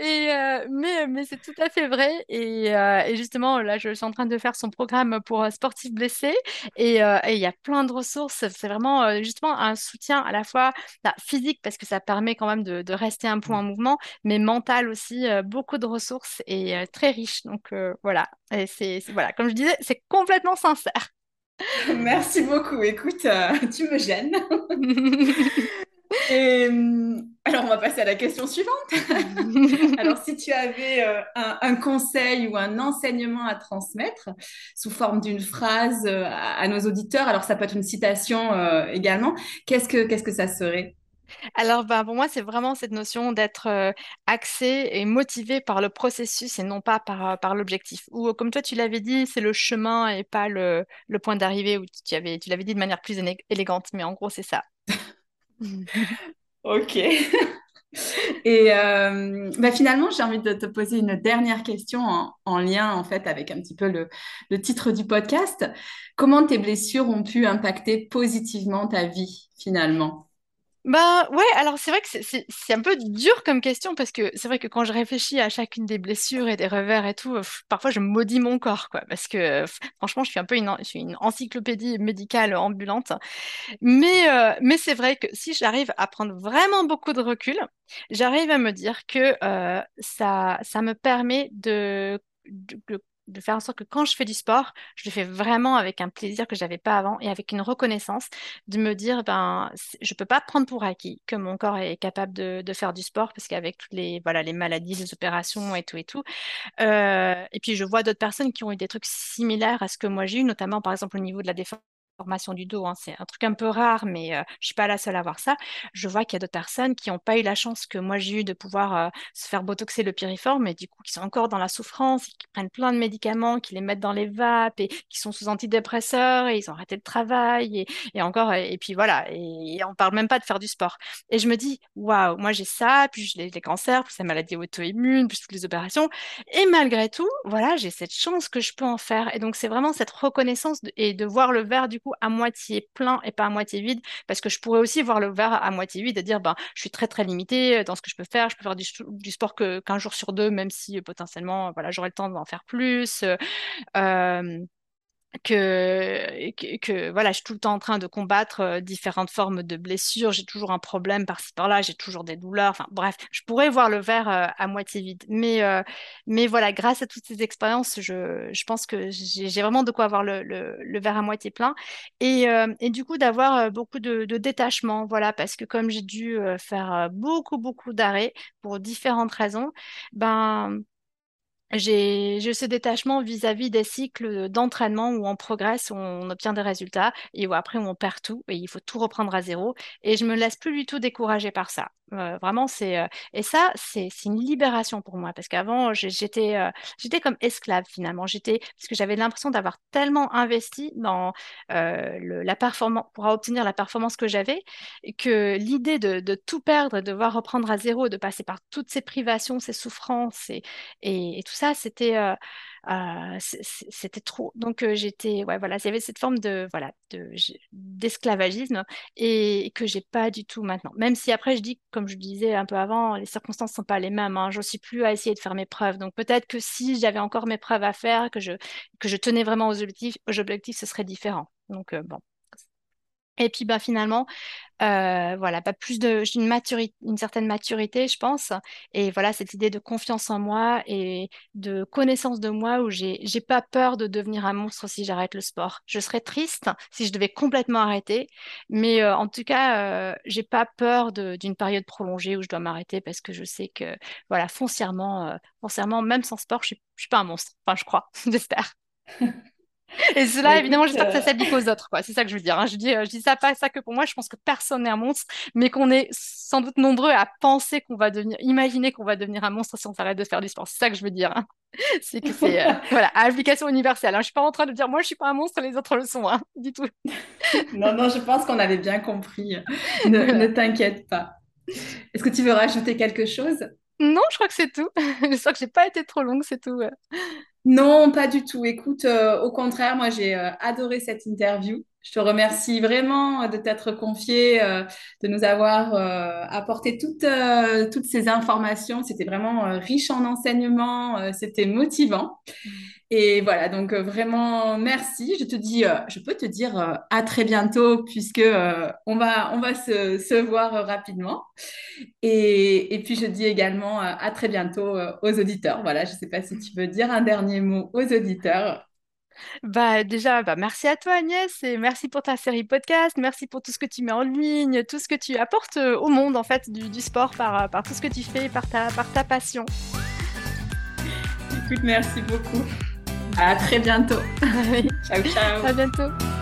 Et, euh, mais mais c'est tout à fait vrai. Et, euh, et justement, là, je suis en train de faire son programme pour euh, sportifs blessés. Et euh, il y a plein de ressources. C'est vraiment euh, justement un soutien à la fois bah, physique, parce que ça permet quand même de, de rester un peu en mouvement, mais mental aussi. euh, beaucoup de ressources et euh, très riche. Donc euh, voilà. Et c'est, c'est- voilà, comme je disais, c'est complètement sincère. Merci beaucoup. Écoute, tu me gênes. Et alors, on va passer à la question suivante. Alors, si tu avais euh, un, un conseil ou un enseignement à transmettre sous forme d'une phrase euh, à, à nos auditeurs, alors ça peut être une citation euh, également, qu'est-ce que, qu'est-ce que ça serait? Alors, ben, pour moi, c'est vraiment cette notion d'être euh, axé et motivé par le processus et non pas par, par l'objectif. Ou comme toi, tu l'avais dit, c'est le chemin et pas le, le point d'arrivée, ou tu avais, tu l'avais dit de manière plus élégante, mais en gros, c'est ça. Ok. Et euh, bah, finalement, j'ai envie de te poser une dernière question en, en lien en fait avec un petit peu le, le titre du podcast. Comment tes blessures ont pu impacter positivement ta vie finalement? Bah ouais, alors c'est vrai que c'est un peu dur comme question parce que c'est vrai que quand je réfléchis à chacune des blessures et des revers et tout, parfois je maudis mon corps quoi parce que franchement je suis un peu une, encyclopédie médicale ambulante. Mais, euh, mais c'est vrai que si j'arrive à prendre vraiment beaucoup de recul, j'arrive à me dire que euh, ça, ça me permet de, de- faire en sorte que quand je fais du sport, je le fais vraiment avec un plaisir que j'avais pas avant et avec une reconnaissance de me dire, ben, je peux pas prendre pour acquis que mon corps est capable de, faire du sport parce qu'avec toutes les, maladies, les opérations et tout et tout, euh, et puis je vois d'autres personnes qui ont eu des trucs similaires à ce que moi j'ai eu, notamment par exemple au niveau de la déformation du dos. hein. C'est un truc un peu rare, mais euh, je suis pas la seule à voir ça. Je vois qu'il y a d'autres personnes qui n'ont pas eu la chance que moi j'ai eu de pouvoir euh, se faire botoxer le piriforme, et du coup qui sont encore dans la souffrance, qui prennent plein de médicaments, qui les mettent dans les vapes, et qui sont sous antidépresseurs, et ils ont arrêté le travail, et, encore, et, et puis voilà, et, et on parle même pas de faire du sport. Et je me dis, waouh, moi j'ai ça, puis j'ai les, cancers, puis la maladie auto-immune, puis toutes les opérations. Et malgré tout, voilà, j'ai cette chance que je peux en faire. Et donc, c'est vraiment cette reconnaissance et de voir le verre, du coup, à moitié plein et pas à moitié vide. Parce que je pourrais aussi voir le verre à moitié vide et dire, ben, je suis très, très limitée dans ce que je peux faire. Je peux faire du, sport qu'un jour sur deux, même si euh, potentiellement, voilà, j'aurai le temps d'en faire plus. Euh, que, que, voilà, je suis tout le temps en train de combattre euh, différentes formes de blessures, j'ai toujours un problème par-ci par-là, j'ai toujours des douleurs, enfin bref, je pourrais voir le verre euh, à moitié vide. Mais, euh, mais voilà, grâce à toutes ces expériences, je, je pense que j'ai vraiment de quoi avoir le, le, le verre à moitié plein. Et, et du coup, d'avoir beaucoup de, de, détachement, voilà, parce que comme j'ai dû faire beaucoup, beaucoup d'arrêts pour différentes raisons, ben j'ai ce détachement vis-à-vis des cycles d'entraînement où on progresse, où on obtient des résultats et où après on perd tout et il faut tout reprendre à zéro. Et je me laisse plus du tout décourager par ça. Euh, vraiment, c'est euh, et ça, c'est une libération pour moi parce qu'avant j'étais euh, j'étais comme esclave finalement. J'étais parce que j'avais l'impression d'avoir tellement investi dans la performance pour obtenir la performance que j'avais que l'idée de, tout perdre, de devoir reprendre à zéro, de passer par toutes ces privations, ces souffrances et, et, et ça, c'était euh, c'était trop. Donc euh, j'étais, ouais, voilà, il y avait cette forme de, voilà, de, d'esclavagisme et que j'ai pas du tout maintenant. Même si après je dis, comme je disais un peu avant, les circonstances sont pas les mêmes. Hein, je suis plus à essayer de faire mes preuves. Donc peut-être que si j'avais encore mes preuves à faire, que je que je tenais vraiment aux objectifs, aux objectifs, ce serait différent. Donc euh, bon. Et puis bah, finalement, euh, voilà, pas plus de, une certaine maturité, je pense. Et voilà, cette idée de confiance en moi et de connaissance de moi où j'ai, j'ai pas peur de devenir un monstre si j'arrête le sport. Je serais triste si je devais complètement arrêter, mais euh, en tout cas, euh, j'ai pas peur d'une période prolongée où je dois m'arrêter parce que je sais que, voilà, foncièrement, foncièrement, même sans sport, je suis, je suis pas un monstre. Enfin, je crois, j'espère. Et cela, évidemment, j'espère que ça euh, s'applique aux autres, quoi. C'est ça que je veux dire. Hein. Je dis, euh, je dis ça pas ça que pour moi. Je pense que personne n'est un monstre, mais qu'on est sans doute nombreux à penser qu'on va devenir, imaginer qu'on va devenir un monstre si on s'arrête de faire du sport. C'est ça que je veux dire. Hein. C'est que c'est euh, voilà, à application universelle. Hein. Je suis pas en train de dire moi je suis pas un monstre, les autres le sont, hein, du tout. non, non, je pense qu'on avait bien compris. Ne, ne t'inquiète pas. Est-ce que tu veux rajouter quelque chose? Non, je crois que c'est tout. J'espère que j'ai pas été trop longue, c'est tout. Non, pas du tout. Écoute, euh, au contraire, moi j'ai euh, adoré cette interview. Je te remercie vraiment de t'être confié, euh, de nous avoir apporté toutes, ces informations. C'était vraiment riche en enseignements, c'était motivant. Et voilà, donc vraiment merci. Je te dis, je peux te dire à très bientôt puisque on va, se voir rapidement. Et, et, puis je dis également à très bientôt aux auditeurs. Voilà, je ne sais pas si tu veux dire un dernier mot aux auditeurs. Bah déjà, bah merci à toi Agnès et merci pour ta série podcast, merci pour tout ce que tu mets en ligne, tout ce que tu apportes au monde en fait du, du sport par, par tout ce que tu fais, par ta, par ta passion. Écoute, merci beaucoup. À très bientôt. ciao, ciao. À bientôt.